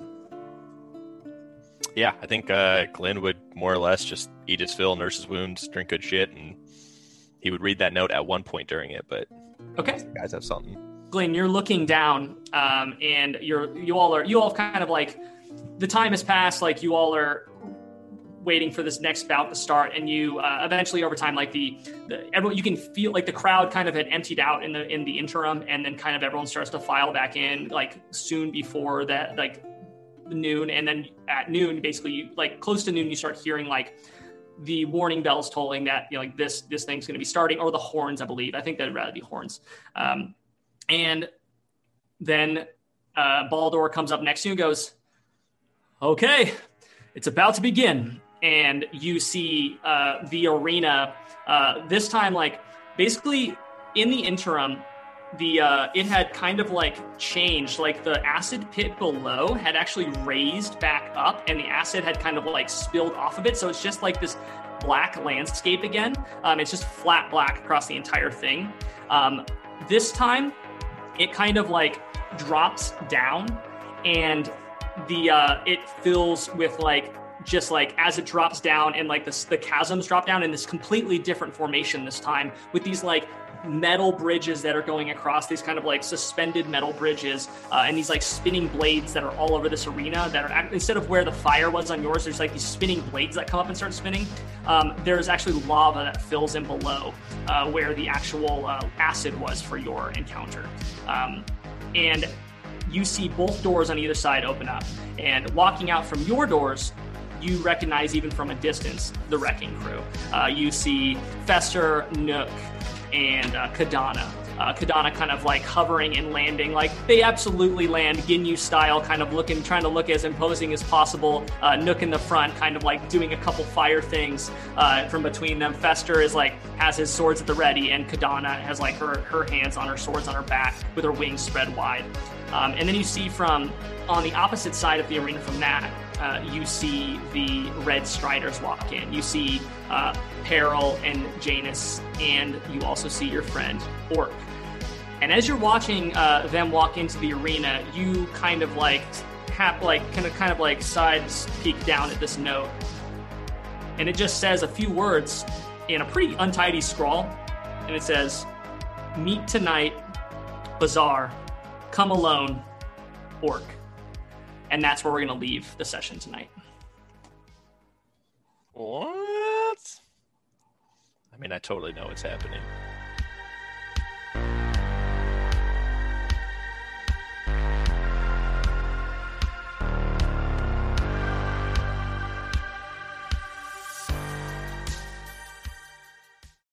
Yeah, I think uh, Glenn would more or less just eat his fill, nurse his wounds, drink good shit, and he would read that note at one point during it. But Okay, guys have something. Glenn, you're looking down, um, and you're you all are you all kind of like the time has passed. Like you all are waiting for this next bout to start, and you uh, eventually over time, like the, the everyone you can feel like the crowd kind of had emptied out in the in the interim, and then kind of everyone starts to file back in like soon before that like noon, and then at noon, basically you, like close to noon, you start hearing like the warning bells tolling that you know like this this thing's going to be starting, or the horns, I believe. I think that'd rather be horns. Um, and then uh, Baldur comes up next to you and goes, Okay, it's about to begin. And you see uh, the arena, uh, this time, like basically in the interim, the uh, it had kind of like changed. Like the acid pit below had actually raised back up, and the acid had kind of like spilled off of it. So it's just like this black landscape again. Um, it's just flat black across the entire thing. Um, this time, it kind of like drops down and the uh it fills with like just like as it drops down and like this the chasms drop down in this completely different formation this time with these like metal bridges that are going across these kind of like suspended metal bridges uh, and these like spinning blades that are all over this arena that are instead of where the fire was on yours there's like these spinning blades that come up and start spinning. Um, there's actually lava that fills in below uh, where the actual uh, acid was for your encounter. Um, and you see both doors on either side open up and walking out from your doors you recognize even from a distance the wrecking crew. Uh, you see Fester Nook and uh, Kadana. Uh, Kadana kind of like hovering and landing, like they absolutely land Ginyu style, kind of looking, trying to look as imposing as possible. Uh, Nook in the front, kind of like doing a couple fire things uh, from between them. Fester is like has his swords at the ready, and Kadana has like her her hands on her swords on her back with her wings spread wide. Um, and then you see from on the opposite side of the arena from that, uh, you see the Red Striders walk in. You see uh, Peril and Janus, and you also see your friend Orc. And as you're watching uh, them walk into the arena, you kind of like tap, like kind of kind of like sides peek down at this note, and it just says a few words in a pretty untidy scrawl, and it says, "Meet tonight, Bazaar, come alone, Orc." And that's where we're going to leave the session tonight. What? I mean, I totally know what's happening.